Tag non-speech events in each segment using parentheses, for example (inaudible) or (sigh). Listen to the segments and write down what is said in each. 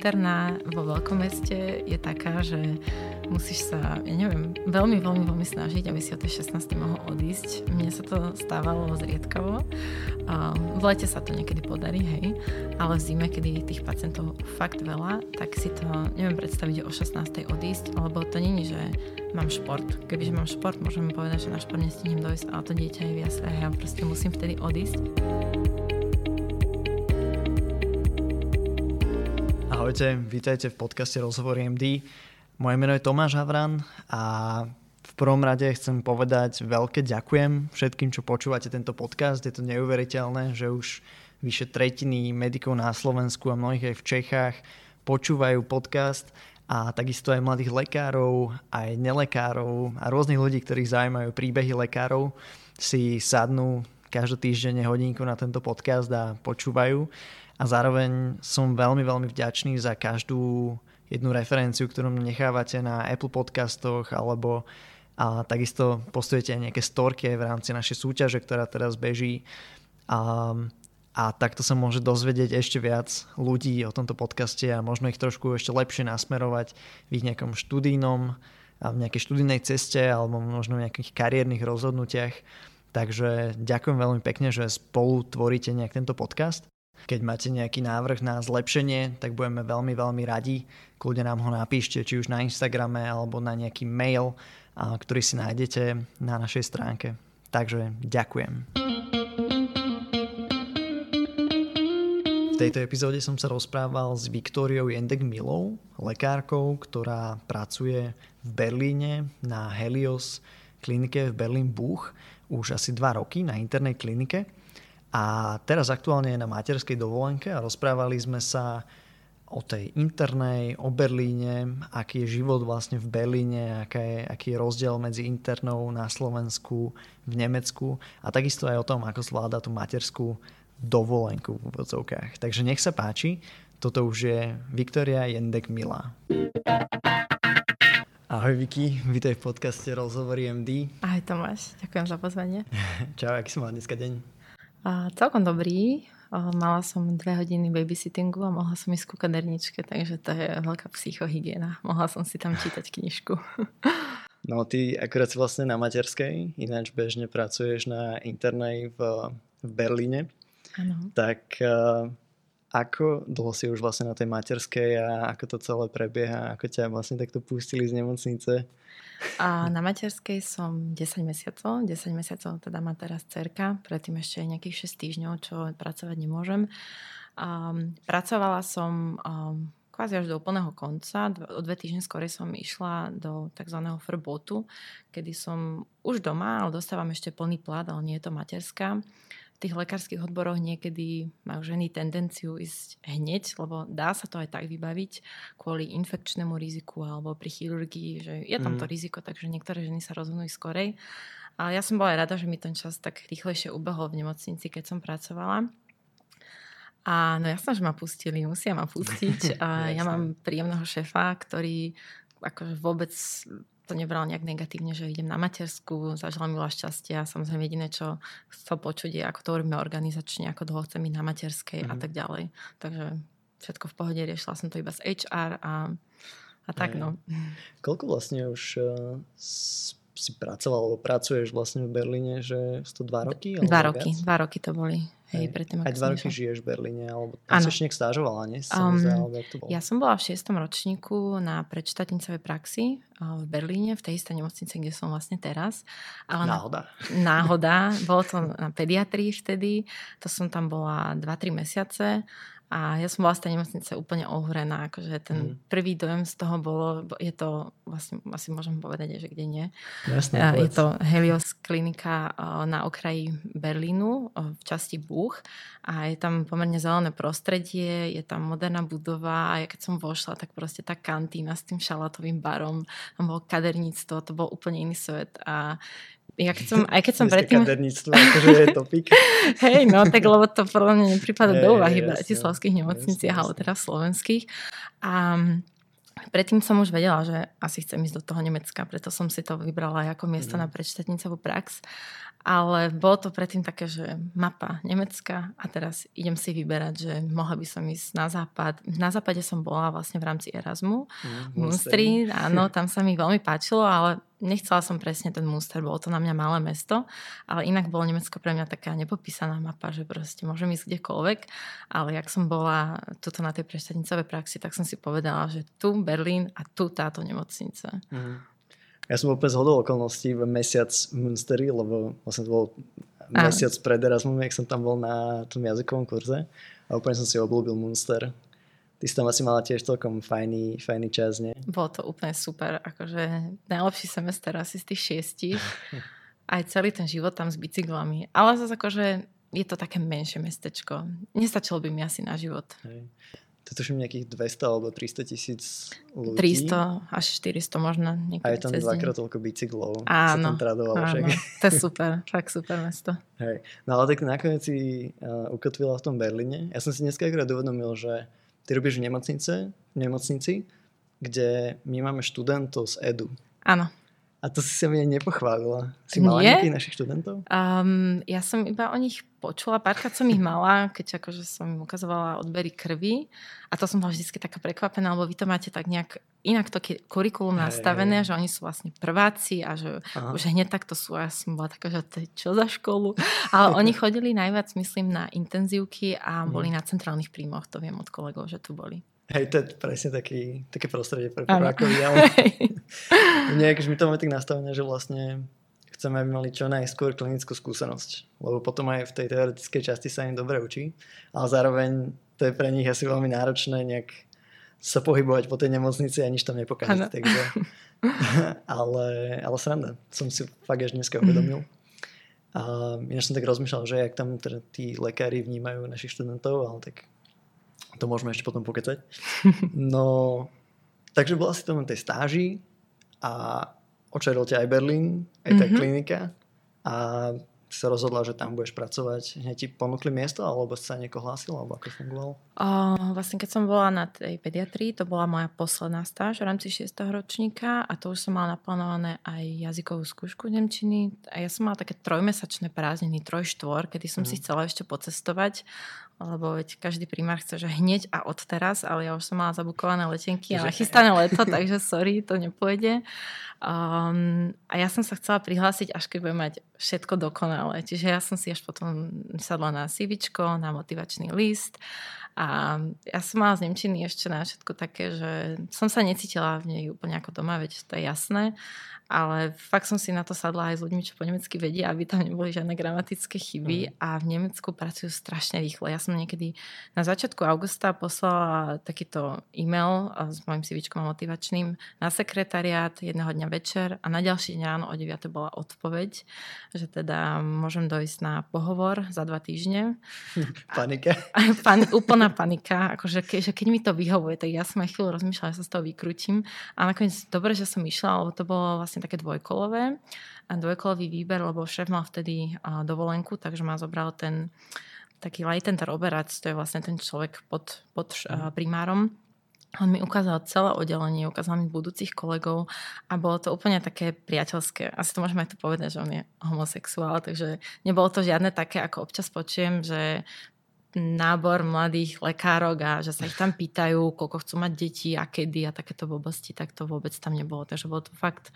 interná vo veľkom meste je taká, že musíš sa, ja neviem, veľmi, veľmi, veľmi snažiť, aby si o tej 16. mohol odísť. Mne sa to stávalo zriedkavo. V lete sa to niekedy podarí, hej, ale v zime, kedy tých pacientov fakt veľa, tak si to neviem predstaviť o 16. odísť, lebo to není, že mám šport. Kebyže mám šport, môžeme povedať, že na šport nestihnem dojsť, ale to dieťa je v jasle a ja proste musím vtedy odísť. Ahojte, vítajte v podcaste Rozhovory MD. Moje meno je Tomáš Havran a v prvom rade chcem povedať veľké ďakujem všetkým, čo počúvate tento podcast. Je to neuveriteľné, že už vyše tretiny medikov na Slovensku a mnohých aj v Čechách počúvajú podcast a takisto aj mladých lekárov, aj nelekárov a rôznych ľudí, ktorých zaujímajú príbehy lekárov, si sadnú každotýždenne hodinku na tento podcast a počúvajú. A zároveň som veľmi, veľmi vďačný za každú jednu referenciu, ktorú nechávate na Apple podcastoch alebo a takisto postujete aj nejaké storky aj v rámci našej súťaže, ktorá teraz beží. A, a takto sa môže dozvedieť ešte viac ľudí o tomto podcaste a možno ich trošku ešte lepšie nasmerovať v ich nejakom študijnom, v nejakej študijnej ceste alebo možno v nejakých kariérnych rozhodnutiach. Takže ďakujem veľmi pekne, že spolu tvoríte nejak tento podcast. Keď máte nejaký návrh na zlepšenie, tak budeme veľmi, veľmi radi. Kľudne nám ho napíšte, či už na Instagrame alebo na nejaký mail, ktorý si nájdete na našej stránke. Takže ďakujem. V tejto epizóde som sa rozprával s Viktóriou Jendek Milou, lekárkou, ktorá pracuje v Berlíne na Helios klinike v Berlin Buch už asi dva roky na internej klinike a teraz aktuálne je na materskej dovolenke a rozprávali sme sa o tej internej, o Berlíne, aký je život vlastne v Berlíne, aká je, aký je rozdiel medzi internou na Slovensku, v Nemecku a takisto aj o tom, ako zvláda tú materskú dovolenku v úvodzovkách. Takže nech sa páči, toto už je Viktoria Jendek Milá. Ahoj Viki, vítaj v podcaste Rozhovory MD. Ahoj Tomáš, ďakujem za pozvanie. (laughs) Čau, aký som mal dneska deň? A celkom dobrý. Mala som dve hodiny babysittingu a mohla som ísť ku kaderničke, takže to je veľká psychohygiena. Mohla som si tam čítať knižku. (laughs) No ty akurát si vlastne na materskej, ináč bežne pracuješ na internej v, v Berlíne. Ano. Tak uh, ako dlho si už vlastne na tej materskej a ako to celé prebieha? Ako ťa vlastne takto pustili z nemocnice? A na materskej som 10 mesiacov. 10 mesiacov teda má teraz cerka. Predtým ešte nejakých 6 týždňov, čo pracovať nemôžem. Um, pracovala som um, kvázi až do úplného konca. O dve týždne skôr som išla do tzv. frbotu, kedy som už doma, ale dostávam ešte plný plat, ale nie je to materská tých lekárskych odboroch niekedy majú ženy tendenciu ísť hneď, lebo dá sa to aj tak vybaviť kvôli infekčnému riziku alebo pri chirurgii, že je tam to mm. riziko, takže niektoré ženy sa rozhodnú ísť skorej. Ale ja som bola aj rada, že mi ten čas tak rýchlejšie ubehol v nemocnici, keď som pracovala. A no jasno, že ma pustili, musia ma pustiť. (laughs) A ja mám príjemného šefa, ktorý akože vôbec to nebral nejak negatívne, že idem na matersku, zažila mi veľa šťastia. Samozrejme jediné, čo chcel počuť je, ako to robíme organizačne, ako dlho chcem ísť na materskej mm-hmm. a mhm. tak ďalej. Takže všetko v pohode, riešila som to iba z HR a, a tak no. Koľko vlastne už uh, si pracoval, alebo pracuješ vlastne v Berlíne, že sú to dva roky? Dva roky, viac? dva roky to boli. Hej, predtým, Aj dva roky žiješ v Berlíne, alebo tam si ešte stážovala, nie? Um, zdá, alebo to bolo? Ja som bola v šiestom ročníku na predštátnicovej praxi v Berlíne, v tej istej nemocnici, kde som vlastne teraz. Ale náhoda. Na, náhoda. (laughs) Bolo to na pediatrii vtedy. To som tam bola 2-3 mesiace a ja som bola z tej nemocnice úplne ohúrená, akože ten mm. prvý dojem z toho bolo, je to, vlastne asi môžem povedať, že kde nie. Jasne, je to Helios klinika na okraji Berlínu v časti Buch a je tam pomerne zelené prostredie, je tam moderná budova a ja keď som vošla, tak proste tá kantína s tým šalatovým barom, tam bolo kaderníctvo, to bol úplne iný svet a ja keď som, aj keď som predtým... akože je topik. (laughs) Hej, no tak lebo to podľa mňa neprípada do úvahy v bratislavských nemocniciach, ale teraz slovenských. A predtým som už vedela, že asi chcem ísť do toho Nemecka, preto som si to vybrala ako miesto mm. na predštatnicovú prax. Ale bolo to predtým také, že mapa Nemecka a teraz idem si vyberať, že mohla by som ísť na západ. Na západe som bola vlastne v rámci Erasmu mm, Munstri, áno, (laughs) tam sa mi veľmi páčilo, ale nechcela som presne ten Munster, bolo to na mňa malé mesto, ale inak bolo Nemecko pre mňa taká nepopísaná mapa, že proste môžem ísť kdekoľvek, ale jak som bola tuto na tej preštadnicovej praxi, tak som si povedala, že tu Berlín a tu táto nemocnica. Mm. Ja som úplne zhodol okolností v mesiac v Münsteri, lebo vlastne to bol mesiac pred Erasmum, jak som tam bol na tom jazykovom kurze a úplne som si obľúbil Münster. Ty si tam asi mala tiež celkom fajný, fajný čas, nie? Bolo to úplne super, akože najlepší semester asi z tých šiestich. (laughs) Aj celý ten život tam s bicyklami. Ale zase akože je to také menšie mestečko. Nestačilo by mi asi na život. Hej to tuším nejakých 200 alebo 300 tisíc ľudí. 300 až 400 možno. A je tam dvakrát toľko bicyklov. Áno, áno však. to je super, fakt super mesto. Hej. No ale tak nakoniec si uh, ukotvila v tom Berlíne. Ja som si dneska akorát uvedomil, že ty robíš v nemocnice, v nemocnici, kde my máme študentov z EDU. Áno. A to si sa mi nepochválila. Si mala Nie? nejakých našich študentov? Um, ja som iba o nich počula, párkrát som ich mala, keď akože som im ukazovala odbery krvi. A to som bola vždy taká prekvapená, lebo vy to máte tak nejak inak to kurikulum hey, nastavené, že oni sú vlastne prváci a že Aha. už hneď takto sú. A ja som bola taká, že to je čo za školu. Ale oni chodili najviac, myslím, na intenzívky a boli hmm. na centrálnych príjmoch. To viem od kolegov, že tu boli. Hej, to je presne taký, také prostredie pre prvákovi, ale (laughs) nejak, my to máme tak nastavené, že vlastne chceme, aby mali čo najskôr klinickú skúsenosť, lebo potom aj v tej teoretickej časti sa im dobre učí, ale zároveň to je pre nich asi veľmi náročné nejak sa pohybovať po tej nemocnici a nič tam nepokážať. Takže, (laughs) ale, ale sranda, som si fakt až dneska uvedomil. A ja som tak rozmýšľal, že jak tam teda tí lekári vnímajú našich študentov, ale tak to môžeme ešte potom pokecať. (laughs) No, takže bola si tam na tej stáži a očaril ťa aj Berlín, aj tá mm-hmm. klinika a sa rozhodla, že tam budeš pracovať, hneď ti ponúkli miesto, alebo sa niekoho hlásil, alebo ako fungovalo? O, vlastne keď som bola na tej pediatrii, to bola moja posledná stáž v rámci 6. ročníka a to už som mala naplánované aj jazykovú skúšku Nemčiny a ja som mala také trojmesačné prázdniny, troj štvor, kedy som mm. si mhm. chcela ešte pocestovať, lebo veď každý primár chce, že hneď a od teraz, ale ja už som mala zabukované letenky a nachystané leto, (laughs) takže sorry, to nepôjde. Um, a ja som sa chcela prihlásiť, až keď budem mať všetko dokonalé. Čiže ja som si až potom sadla na CV, na motivačný list a ja som mala z Nemčiny ešte na všetko také, že som sa necítila v nej úplne ako doma, veď to je jasné ale fakt som si na to sadla aj s ľuďmi, čo po nemecky vedia, aby tam neboli žiadne gramatické chyby mm. a v Nemecku pracujú strašne rýchle. Ja som niekedy na začiatku augusta poslala takýto e-mail s mojim CVčkom motivačným na sekretariát jedného dňa večer a na ďalší deň ráno o 9. bola odpoveď, že teda môžem dojsť na pohovor za dva týždne. (laughs) Panika. Pan, úplná panika. Akože ke, že keď mi to vyhovuje, tak ja som aj chvíľu rozmýšľala, že sa z toho vykrútim. A nakoniec dobre, že som išla, lebo to bolo vlastne vlastne také dvojkolové. A dvojkolový výber, lebo šéf mal vtedy dovolenku, takže ma zobral ten taký Leitenter Oberac, to je vlastne ten človek pod, pod mm. primárom. On mi ukázal celé oddelenie, ukázal mi budúcich kolegov a bolo to úplne také priateľské. Asi to môžeme aj tu povedať, že on je homosexuál, takže nebolo to žiadne také, ako občas počujem, že nábor mladých lekárok a že sa ich tam pýtajú, koľko chcú mať deti a kedy a takéto blbosti, tak to vôbec tam nebolo. Takže bolo to fakt,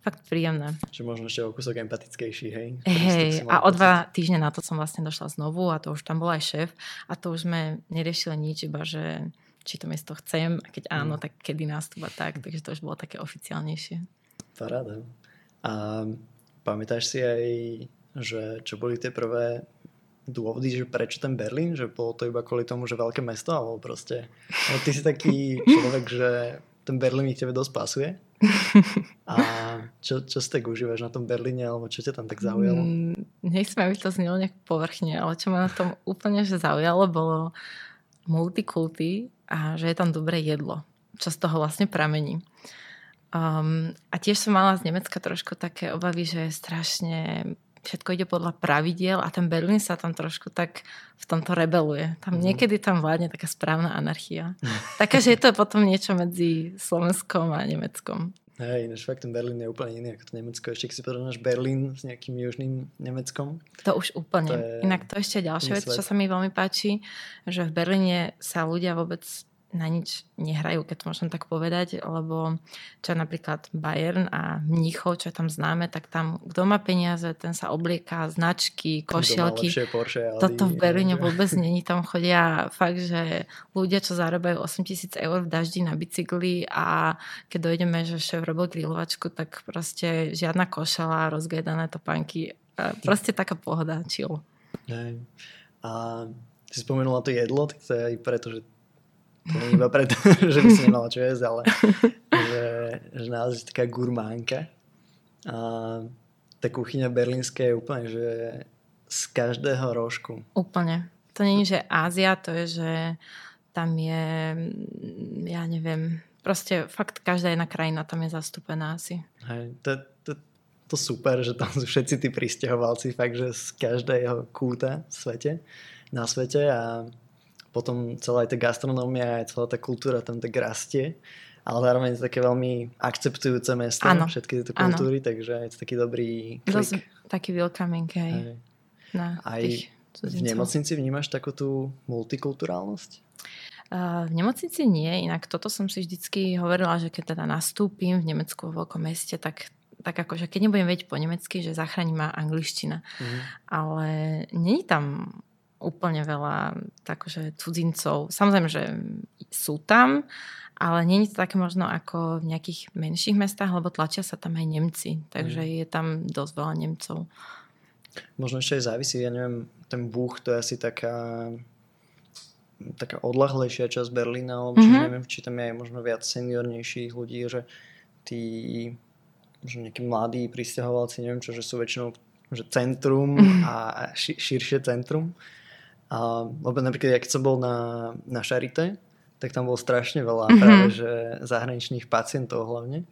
fakt príjemné. Že možno ešte o kúsok empatickejší, hej? Hej, a o dva týždne na to som vlastne došla znovu a to už tam bol aj šéf a to už sme neriešili nič, iba že či to miesto chcem a keď áno, mm. tak kedy nástup a tak, takže to už bolo také oficiálnejšie. Paráda. A pamätáš si aj, že čo boli tie prvé dôvody, že prečo ten Berlín, že bolo to iba kvôli tomu, že veľké mesto, alebo proste, no ty si taký (laughs) človek, že ten Berlín ich tebe dosť pasuje. (laughs) A čo, čo si tak užívaš na tom Berlíne, alebo čo ťa tam tak zaujalo? Mm, nechcem, aby to znelo nejak povrchne, ale čo ma na tom úplne že zaujalo, bolo multikulty a že je tam dobré jedlo, čo z toho vlastne pramení. Um, a tiež som mala z Nemecka trošku také obavy, že je strašne všetko ide podľa pravidiel a ten Berlín sa tam trošku tak v tomto rebeluje. Tam mm. niekedy tam vládne taká správna anarchia. Mm. (laughs) Taká, že je to potom niečo medzi Slovenskom a Nemeckom. Hej, než fakt ten Berlín je úplne iný ako to Nemecko. Ešte keď si porovnáš Berlín s nejakým južným Nemeckom. To už úplne. To je... Inak to ešte ďalšia vec, čo sa mi veľmi páči, že v Berlíne sa ľudia vôbec na nič nehrajú, keď to môžem tak povedať, lebo čo je napríklad Bayern a Mníchov, čo je tam známe, tak tam kto má peniaze, ten sa oblieká, značky, košielky. Porsche, Toto v Berlíne vôbec není. Tam chodia fakt, že ľudia, čo zarábajú 8 tisíc eur v daždi na bicykli a keď dojdeme, že šéf robil grilovačku, tak proste žiadna košela, rozgedané topánky. Proste taká pohoda, chill. Hej. A si spomenula to jedlo, tak to je aj preto, že to nie iba preto, (laughs) že by si nemala čo jesť, ale že, že naozaj taká gurmánka. A tá kuchyňa berlínska je úplne, že z každého rožku. Úplne. To nie je, že Ázia, to je, že tam je, ja neviem, proste fakt každá jedna krajina tam je zastúpená asi. Hej, to, to, to super, že tam sú všetci tí pristahovalci fakt, že z každého kúta v svete, na svete a potom celá aj tá gastronómia, aj celá tá kultúra tam tak rastie ale zároveň je to také veľmi akceptujúce mesto, ano. všetky tieto kultúry, ano. takže je to taký dobrý klik. Dosť, taký welcoming, hej. hej. Na aj v nemocnici vnímaš takú tú multikulturálnosť? Uh, v nemocnici nie, inak toto som si vždycky hovorila, že keď teda nastúpim v Nemecku v veľkom meste, tak tak akože keď nebudem vedieť po nemecky, že zachráni ma angličtina. Mm. Ale není tam úplne veľa takže cudzincov. Samozrejme, že sú tam, ale nie je to také možno ako v nejakých menších mestách, lebo tlačia sa tam aj Nemci. Takže mm. je tam dosť veľa Nemcov. Možno ešte aj závisí, ja neviem, ten Búch to je asi taká taká odlahlejšia časť Berlína, alebo mm-hmm. neviem, či tam je možno viac seniornejších ľudí, že tí možno nejakí mladí pristahovalci, neviem čo, že sú väčšinou že centrum mm. a ši, širšie centrum. A, lebo napríklad, keď som bol na, na Charité, tak tam bolo strašne veľa mm-hmm. práve, že zahraničných pacientov hlavne.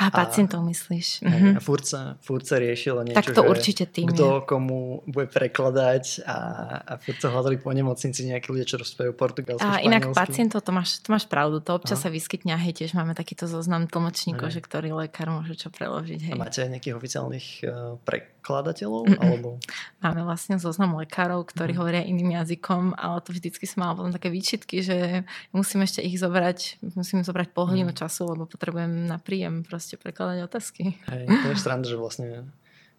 A pacientov myslíš. Mm-hmm. A furt sa, furt sa riešilo niečo, tak to určite tým kto je. komu bude prekladať a, a furt sa hľadali po nemocnici nejakí ľudia, čo rozprávajú portugalsky, A inak pacientov, to máš, to máš pravdu, to občas Aha. sa vyskytne a hej, tiež máme takýto zoznam tlmočníkov, že ktorý lekár môže čo preložiť. Hej. A máte aj nejakých oficiálnych uh, prekladateľov? Mm-mm. Alebo... Máme vlastne zoznam lekárov, ktorí mm. hovoria iným jazykom, ale to vždycky som mala potom také výčitky, že musím ešte ich zobrať, musím zobrať pol hodinu mm. času, lebo potrebujem na príjem proste prekladať otázky. Hej, to je sranda, že vlastne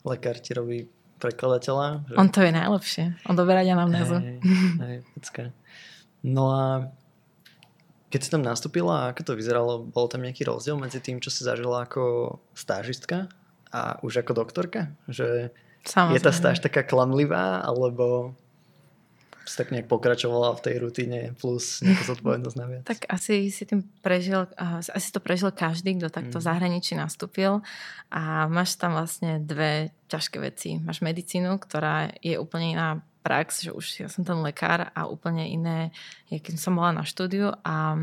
lekár ti robí prekladateľa. Že... On to je najlepšie. On doberá anamnézu. Hej, hej, No a keď si tam nastúpila, ako to vyzeralo? Bol tam nejaký rozdiel medzi tým, čo si zažila ako stážistka a už ako doktorka? Že Samozrejme. je tá stáž taká klamlivá, alebo tak nejak pokračovala v tej rutine plus nejaká zodpovednosť na viac. Tak asi si tým prežil, asi to prežil každý, kto takto mm. zahraničí nastúpil a máš tam vlastne dve ťažké veci. Máš medicínu, ktorá je úplne iná prax, že už ja som ten lekár a úplne iné keď som bola na štúdiu a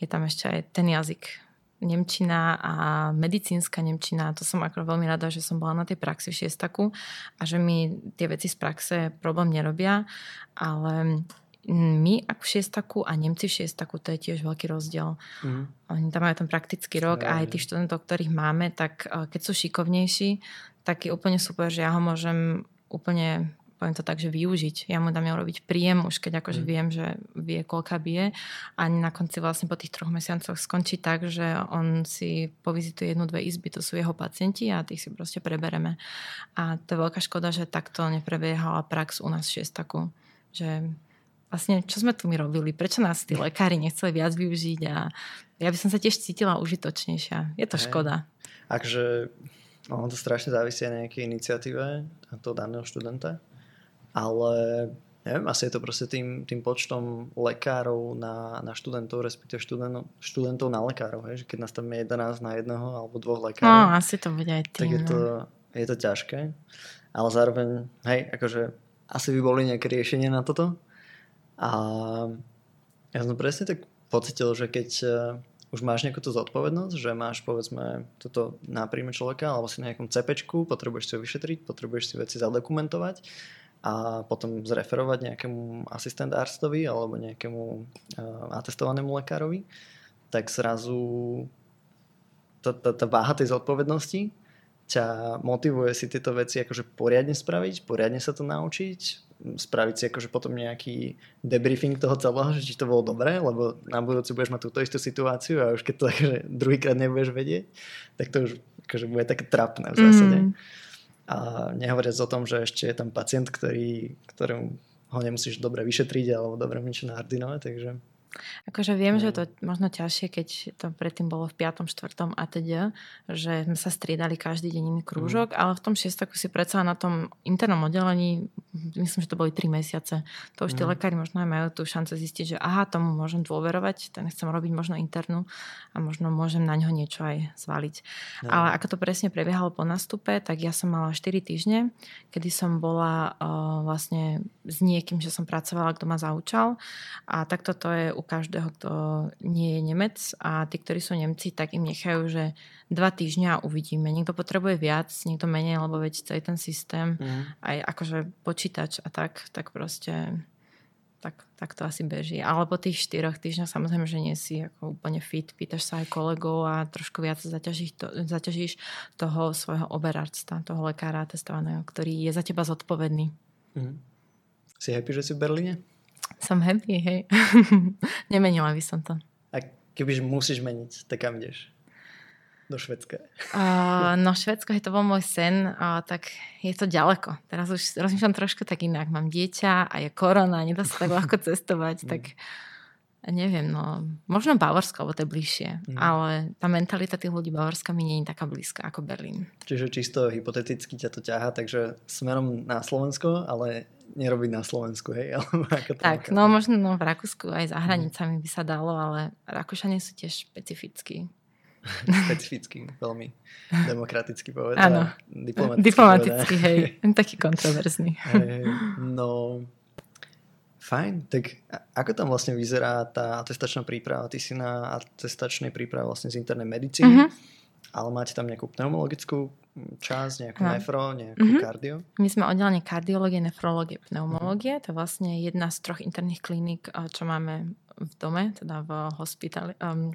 je tam ešte aj ten jazyk Nemčina a medicínska Nemčina. To som ako veľmi rada, že som bola na tej praxi v šiestaku a že mi tie veci z praxe problém nerobia, ale my ako v šiestaku a Nemci v šiestaku, to je tiež veľký rozdiel. Mm. Oni tam majú ten praktický rok a aj tých študentov, ktorých máme, tak eh, keď sú šikovnejší, tak je úplne super, že ja ho môžem úplne poviem to tak, že využiť. Ja mu dám urobiť príjem, už keď akože mm. viem, že vie, koľka bije. A na konci vlastne po tých troch mesiacoch skončí tak, že on si povizituje jednu, dve izby, to sú jeho pacienti a tých si proste prebereme. A to je veľká škoda, že takto neprebiehala prax u nás v. Že vlastne, čo sme tu my robili, prečo nás tí lekári nechceli viac využiť a ja by som sa tiež cítila užitočnejšia. Je to škoda. Akže ono to strašne závisí na nejakej iniciatíve toho daného študenta ale neviem, asi je to proste tým, tým počtom lekárov na, na študentov, respektíve študentov, študentov na lekárov, hej? že keď je 11 na jedného alebo dvoch lekárov. No, asi to bude aj tým. Tak je to, no. je to ťažké, ale zároveň, hej, akože asi by boli nejaké riešenie na toto. A ja som presne tak pocitil, že keď uh, už máš nejakú tú zodpovednosť, že máš povedzme toto na príjme človeka alebo si na nejakom cepečku, potrebuješ si ho vyšetriť, potrebuješ si veci zadokumentovať a potom zreferovať nejakému asistentárstovi alebo nejakému uh, atestovanému lekárovi, tak zrazu tá, tá, tá váha tej zodpovednosti ťa motivuje si tieto veci akože poriadne spraviť, poriadne sa to naučiť, spraviť si akože potom nejaký debriefing toho celého, že či to bolo dobré, lebo na budúci budeš mať túto istú situáciu a už keď to akože druhýkrát nebudeš vedieť, tak to už akože bude také trapné v zásade. Mm. A nehovoriac o tom, že ešte je tam pacient, ktorý, ktorému ho nemusíš dobre vyšetriť alebo dobre niečo naordinovať, takže Akože viem, no. že to možno ťažšie, keď to predtým bolo v 5., 4. a teda, že sme sa striedali každý deň iný krúžok, mm. ale v tom 6. si predsa na tom internom oddelení, myslím, že to boli 3 mesiace, to už mm. tí lekári možno aj majú tú šancu zistiť, že aha, tomu môžem dôverovať, ten chcem robiť možno internú a možno môžem na ňo niečo aj zvaliť. No. Ale ako to presne prebiehalo po nastupe, tak ja som mala 4 týždne, kedy som bola uh, vlastne s niekým, že som pracovala, kto ma zaučal a takto to je každého, kto nie je Nemec a tí, ktorí sú Nemci, tak im nechajú, že dva týždňa uvidíme. Niekto potrebuje viac, niekto menej, lebo veď celý ten systém, mm. aj akože počítač a tak, tak proste tak, tak to asi beží. Ale po tých štyroch týždňoch samozrejme, že nie si ako úplne fit, pýtaš sa aj kolegov a trošku viac zaťažíš, to, zaťažíš toho svojho oberárca, toho lekára testovaného, ktorý je za teba zodpovedný. Mm. Si happy, že si v Berlíne? Som happy, hej. (laughs) Nemenila by som to. A kebyže musíš meniť, tak kam ideš? Do Švedska. Uh, no Švedsko, je to bol môj sen, uh, tak je to ďaleko. Teraz už rozmýšľam trošku tak inak. Mám dieťa a je korona, nedá sa tak ľahko cestovať, mm. tak neviem, no možno Bavorsko, lebo to je bližšie, mm. ale tá mentalita tých ľudí Bavorska mi nie je taká blízka ako Berlín. Čiže čisto hypoteticky ťa to ťaha, takže smerom na Slovensko, ale nerobiť na Slovensku, hej? (laughs) ako tak, no možno no, v Rakúsku aj za hranicami by sa dalo, ale Rakúšania sú tiež špecifickí. (laughs) Špecifický, veľmi demokratický povedať. Áno, diplomatický, diplomatický hej, taký kontroverzný. (laughs) Hej, no, fajn, tak ako tam vlastne vyzerá tá atestačná príprava? Ty si na atestačnej príprave vlastne z internej medicíny. Mm-hmm ale máte tam nejakú pneumologickú časť, nejakú no. nefro, nejakú mm-hmm. kardio? My sme oddelenie kardiológie, nefrológie, pneumológie. Mm-hmm. To je vlastne jedna z troch interných kliník, eh, čo máme v dome, teda v hospitali, um,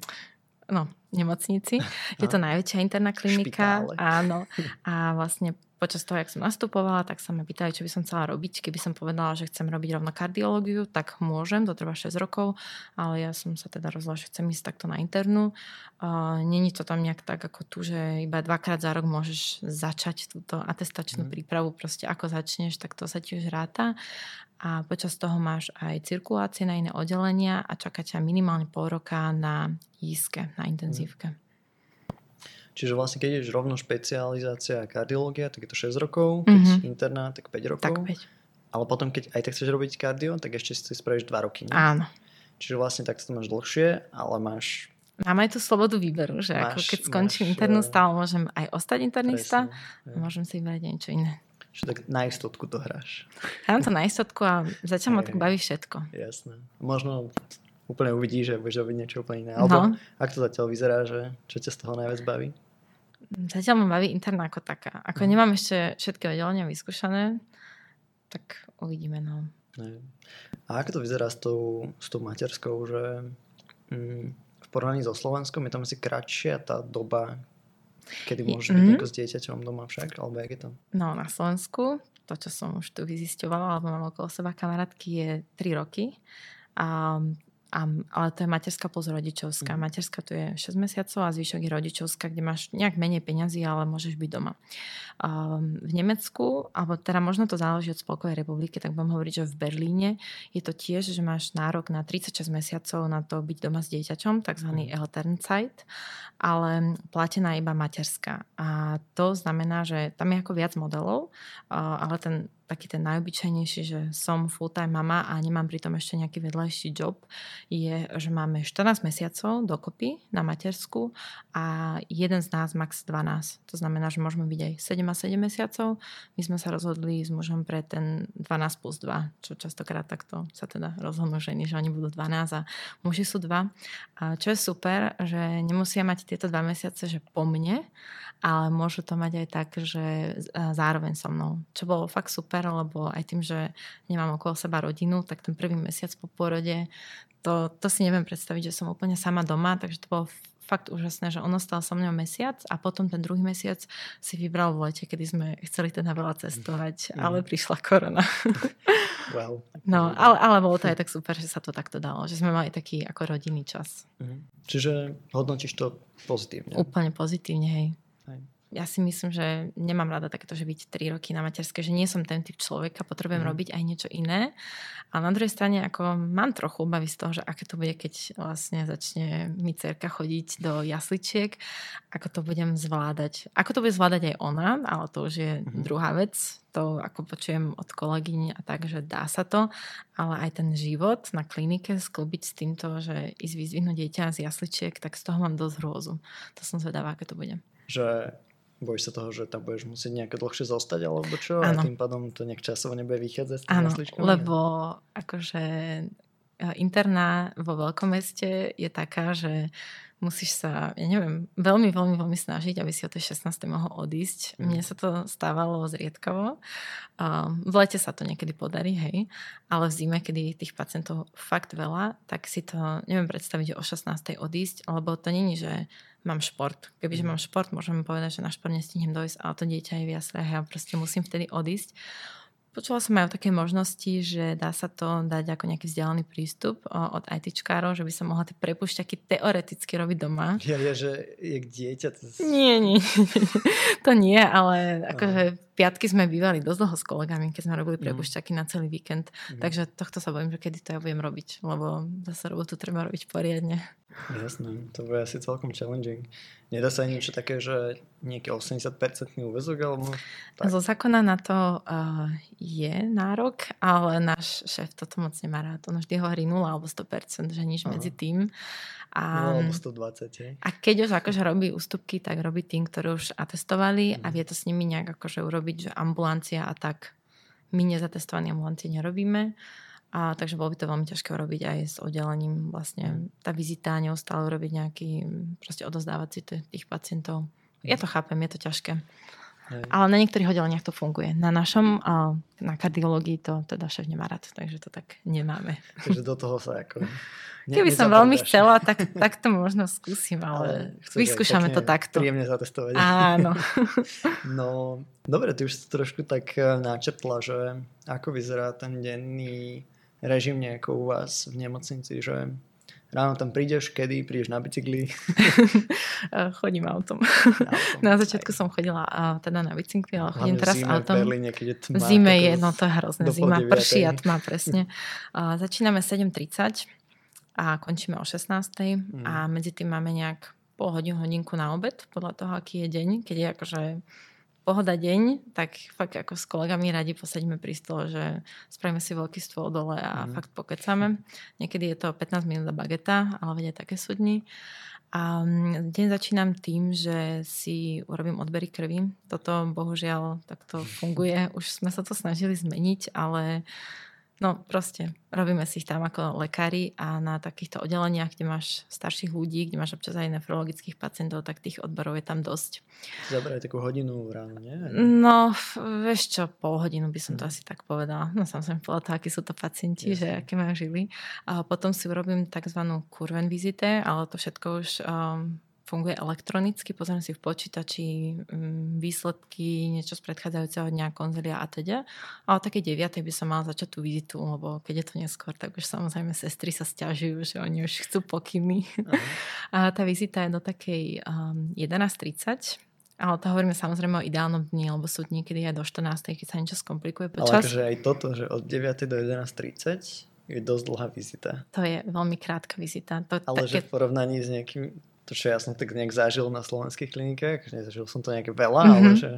no, nemocnici. Je to najväčšia interná klinika. Špitále. Áno. A vlastne počas toho, jak som nastupovala, tak sa ma pýtali, čo by som chcela robiť. Keby som povedala, že chcem robiť rovno kardiológiu, tak môžem, to trvá 6 rokov, ale ja som sa teda rozhodla, že chcem ísť takto na internú. Uh, Není to tam nejak tak ako tu, že iba dvakrát za rok môžeš začať túto atestačnú mm. prípravu, proste ako začneš, tak to sa ti už ráta. A počas toho máš aj cirkulácie na iné oddelenia a čaká ťa minimálne pol roka na jízke, na intenzívke. Mm. Čiže vlastne keď ideš rovno špecializácia kardiológia, tak je to 6 rokov, keď mm-hmm. interná, tak 5 rokov. Tak 5. Ale potom, keď aj tak chceš robiť kardio, tak ešte si spravíš 2 roky. Nie? Áno. Čiže vlastne tak to máš dlhšie, ale máš... Mám aj tú slobodu výberu, že máš, ako keď skončím máš, internú eh, stále, môžem aj ostať internista a môžem si vybrať niečo iné. Čiže tak na istotku to hráš. Hrám to na istotku a zatiaľ ma tak baví všetko. Jasné. Možno úplne uvidíš, že budeš robiť niečo úplne iné. Alebo no. ak to zatiaľ vyzerá, že čo ťa z toho najviac baví? Zatiaľ ma baví interná ako taká. Ako mm. nemám ešte všetky oddelenia vyskúšané, tak uvidíme. No. A ako to vyzerá s tou, s tou materskou, že mm, v porovnaní so Slovenskom je tam asi kratšia tá doba, kedy môže byť mm. s dieťaťom doma však, alebo jak je to? No na Slovensku, to čo som už tu vyzisťovala, alebo mám okolo seba kamarátky, je 3 roky. A a, ale to je materská plus rodičovská. Mm. Materská to je 6 mesiacov a zvyšok je rodičovská, kde máš nejak menej peňazí, ale môžeš byť doma. Um, v Nemecku, alebo teda možno to záleží od Spolkovej republiky, tak budem hovoriť, že v Berlíne je to tiež, že máš nárok na 36 mesiacov na to byť doma s dieťaťom, tzv. Mm. Elternzeit, ale platená iba materská. A to znamená, že tam je ako viac modelov, uh, ale ten taký ten najobyčajnejší, že som full-time mama a nemám pritom ešte nejaký vedľajší job, je, že máme 14 mesiacov dokopy na matersku a jeden z nás max 12. To znamená, že môžeme byť aj 7 a 7 mesiacov. My sme sa rozhodli s mužom pre ten 12 plus 2, čo častokrát takto sa teda rozhodnú ženy, že oni budú 12 a muži sú 2. A čo je super, že nemusia mať tieto 2 mesiace, že po mne, ale môžu to mať aj tak, že zároveň so mnou. Čo bolo fakt super, lebo aj tým, že nemám okolo seba rodinu, tak ten prvý mesiac po porode, to, to si neviem predstaviť, že som úplne sama doma, takže to bolo fakt úžasné, že ono stalo so mnou mesiac a potom ten druhý mesiac si vybral v lete, kedy sme chceli teda veľa cestovať, mm. ale prišla korona. (laughs) Wow. No, ale, ale bolo to aj tak super, že sa to takto dalo, že sme mali taký ako rodinný čas. Mm. Čiže hodnotíš to pozitívne? Úplne pozitívne, hej. hej ja si myslím, že nemám rada takéto, že byť 3 roky na materskej, že nie som ten typ človeka, potrebujem mm. robiť aj niečo iné. A na druhej strane ako mám trochu obavy z toho, že aké to bude, keď vlastne začne mi cerka chodiť do jasličiek, ako to budem zvládať. Ako to bude zvládať aj ona, ale to už je mm. druhá vec. To ako počujem od kolegyň a tak, že dá sa to, ale aj ten život na klinike sklbiť s týmto, že ísť vyzvihnúť dieťa z jasličiek, tak z toho mám dosť hrôzu. To som zvedavá, aké to bude. Že Bojíš sa toho, že tam budeš musieť nejaké dlhšie zostať, alebo čo? Ano. A tým pádom to nejak časovo nebude vychádzať s Áno, lebo akože e, interná vo veľkom meste je taká, že musíš sa, ja neviem, veľmi, veľmi, veľmi snažiť, aby si o tej 16. mohol odísť. Mm. Mne sa to stávalo zriedkavo. V lete sa to niekedy podarí, hej, ale v zime, kedy tých pacientov fakt veľa, tak si to neviem predstaviť o 16. odísť, lebo to není, že mám šport. Kebyže mhm. mám šport, môžem povedať, že na šport nestihnem dojsť, ale to dieťa je v jaslách a proste musím vtedy odísť. Počula som aj o také možnosti, že dá sa to dať ako nejaký vzdialený prístup od ITčkárov, že by sa mohla tie prepušťaky teoreticky robiť doma. Ja, ja že je dieťa... To... Nie, nie. to nie, ale akože piatky sme bývali dosť dlho s kolegami, keď sme robili mhm. prepušťaky na celý víkend. Mm. Takže tohto sa bojím, že kedy to ja budem robiť, lebo zase robotu treba robiť poriadne. Jasné, to bude asi celkom challenging. Nedá sa niečo také, že nejaký 80-percentný úvezok? Alebo tak? Zo zákona na to uh, je nárok, ale náš šéf toto moc nemá rád. On vždy hovorí 0 alebo 100%, že nič Aha. medzi tým. A, 0 alebo 120, hej. A keď už akože robí ústupky, tak robí tým, ktorí už atestovali mm. a mhm. vie to s nimi nejak akože urobiť, že ambulancia a tak. My nezatestovaní ambulancie nerobíme. A takže bolo by to veľmi ťažké urobiť aj s oddelením vlastne tá vizita, neustále urobiť nejaký, proste odozdávať si tých pacientov. Ja to chápem, je to ťažké. Hej. Ale na niektorých oddeleniach to funguje. Na našom, na kardiológii to teda šéf nemá rád, takže to tak nemáme. Takže do toho sa ako... Ne, Keby som veľmi chcela, tak, tak to možno skúsim, ale, ale vyskúšame to takto. Príjemne zatestovať. Áno. (laughs) no, dobre, ty už trošku tak e, načetla, že ako vyzerá ten denný režim nejako u vás v nemocnici, že ráno tam prídeš, kedy prídeš na bicykli? (laughs) chodím autom. Na, na začiatku aj. som chodila teda na bicykli, ale chodím teraz zime autom. V Berlíne, keď je tma, v zime je, no to je hrozné. Zima prší a tma, presne. (laughs) A začíname 7.30 a končíme o 16.00 mm. a medzi tým máme nejak pol hodinu, hodinku na obed, podľa toho, aký je deň. Keď je akože pohoda deň, tak fakt ako s kolegami radi posadíme pri stole, že spravíme si veľký stôl dole a mm. fakt pokecame. Niekedy je to 15 minút bageta, ale vedia také sú dni. A mm, deň začínam tým, že si urobím odbery krvi. Toto bohužiaľ takto funguje. Už sme sa to snažili zmeniť, ale No proste, robíme si ich tam ako lekári a na takýchto oddeleniach, kde máš starších ľudí, kde máš občas aj nefrologických pacientov, tak tých odborov je tam dosť. Zabraj takú hodinu ráno, nie? No, vieš čo, pol hodinu by som to mm. asi tak povedala. No som povedala to, akí sú to pacienti, Jasne. že aké majú žily. A potom si urobím tzv. kurven vizite, ale to všetko už um, funguje elektronicky, pozriem si v počítači mm, výsledky, niečo z predchádzajúceho dňa, konzilia a teda. A o takej 9. by som mala začať tú vizitu, lebo keď je to neskôr, tak už samozrejme sestry sa stiažujú, že oni už chcú pokyny. (laughs) A tá vizita je do takej um, 11.30. Ale to hovoríme samozrejme o ideálnom dni, lebo sú dní, kedy je do 14. keď sa niečo skomplikuje počas. Ale akože aj toto, že od 9. do 11.30 je dosť dlhá vizita. To je veľmi krátka vizita. To, Ale také... že v porovnaní s nejakým to, čo ja som tak nejak zažil na slovenských klinikách, nezažil som to nejaké veľa, mm-hmm. ale že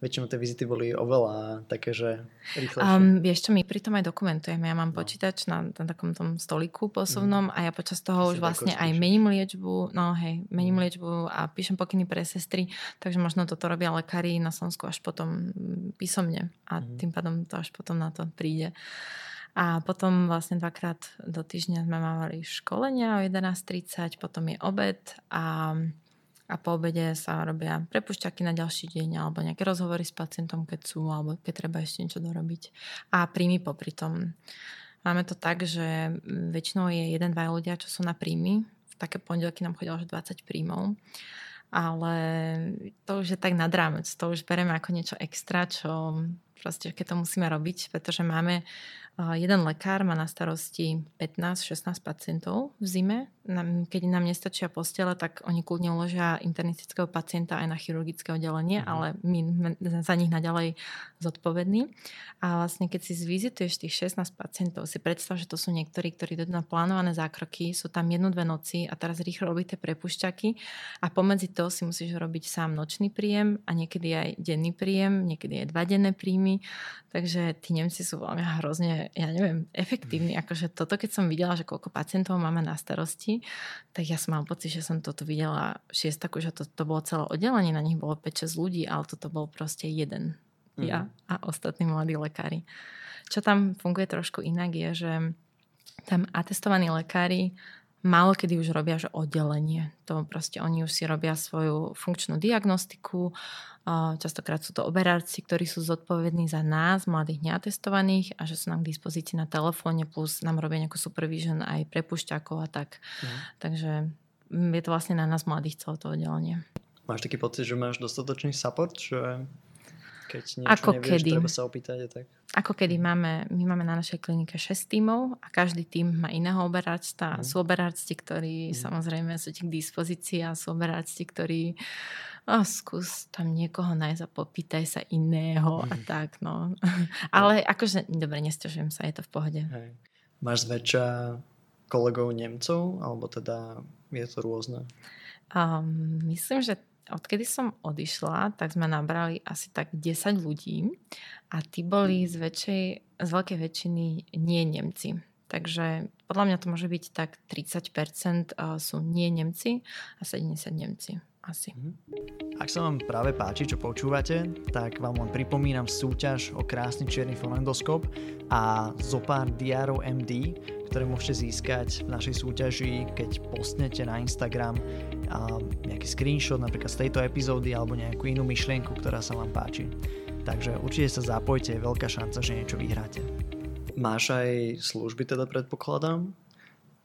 väčšinou tie vizity boli oveľa také, že rýchlejšie. Um, vieš čo, my pri tom aj dokumentujeme. Ja mám no. počítač na, na takom tom stoliku posuvnom mm. a ja počas toho už vlastne aj mením liečbu, no hej, mením mm. liečbu a píšem pokyny pre sestry, takže možno toto robia lekári na Slovensku až potom písomne a mm. tým pádom to až potom na to príde. A potom vlastne dvakrát do týždňa sme mávali školenia o 11.30, potom je obed a, a po obede sa robia prepušťaky na ďalší deň alebo nejaké rozhovory s pacientom, keď sú alebo keď treba ešte niečo dorobiť. A príjmy popri tom. Máme to tak, že väčšinou je jeden, dva ľudia, čo sú na príjmy také pondelky nám chodilo až 20 príjmov ale to už je tak nad rámec, to už bereme ako niečo extra, čo proste, keď to musíme robiť, pretože máme jeden lekár má na starosti 15-16 pacientov v zime. Keď nám nestačia postele, tak oni kľudne uložia internistického pacienta aj na chirurgické oddelenie, mm-hmm. ale my za nich naďalej zodpovední. A vlastne keď si zvizituješ tých 16 pacientov, si predstav, že to sú niektorí, ktorí idú na plánované zákroky, sú tam jednu, dve noci a teraz rýchlo robíte prepušťaky a pomedzi to si musíš robiť sám nočný príjem a niekedy aj denný príjem, niekedy aj dva denné príjmy. Takže tí Nemci sú veľmi hrozne ja neviem, efektívny. Mm. Akože toto, keď som videla, že koľko pacientov máme na starosti, tak ja som mal pocit, že som toto videla šiestaku, že to, to bolo celé oddelenie, na nich bolo 5-6 ľudí, ale toto bol proste jeden. Mm. Ja a ostatní mladí lekári. Čo tam funguje trošku inak je, že tam atestovaní lekári málo kedy už robia že oddelenie. To proste oni už si robia svoju funkčnú diagnostiku, Častokrát sú to oberárci, ktorí sú zodpovední za nás, mladých neatestovaných a že sú nám k dispozícii na telefóne plus nám robia nejakú supervision aj prepušťakov a tak. Mm. Takže je to vlastne na nás mladých celé to oddelenie. Máš taký pocit, že máš dostatočný support, že keď niečo Ako nevieš, kedy. treba sa opýtať a tak? Ako kedy máme, my máme na našej klinike 6 tímov a každý tím má iného oberáčta. Mm. Sú oberáčti, ktorí mm. samozrejme sú ti k dispozícii a sú oberáčti, ktorí oh, skús tam niekoho nájsť a popýtaj sa iného mm. a tak, no. (laughs) Ale akože, dobre, nestiažujem sa, je to v pohode. Hej. Máš zväčša kolegov Nemcov, alebo teda je to rôzne? Um, myslím, že odkedy som odišla, tak sme nabrali asi tak 10 ľudí a tí boli z, väčšej, z veľkej väčšiny nie Nemci. Takže podľa mňa to môže byť tak 30% sú nie Nemci a 70 Nemci asi. Mhm. Ak sa vám práve páči, čo počúvate, tak vám len pripomínam súťaž o krásny čierny fonendoskop a zo pár diárov MD, ktoré môžete získať v našej súťaži, keď postnete na Instagram nejaký screenshot napríklad z tejto epizódy alebo nejakú inú myšlienku, ktorá sa vám páči. Takže určite sa zapojte, je veľká šanca, že niečo vyhráte. Máš aj služby teda predpokladám?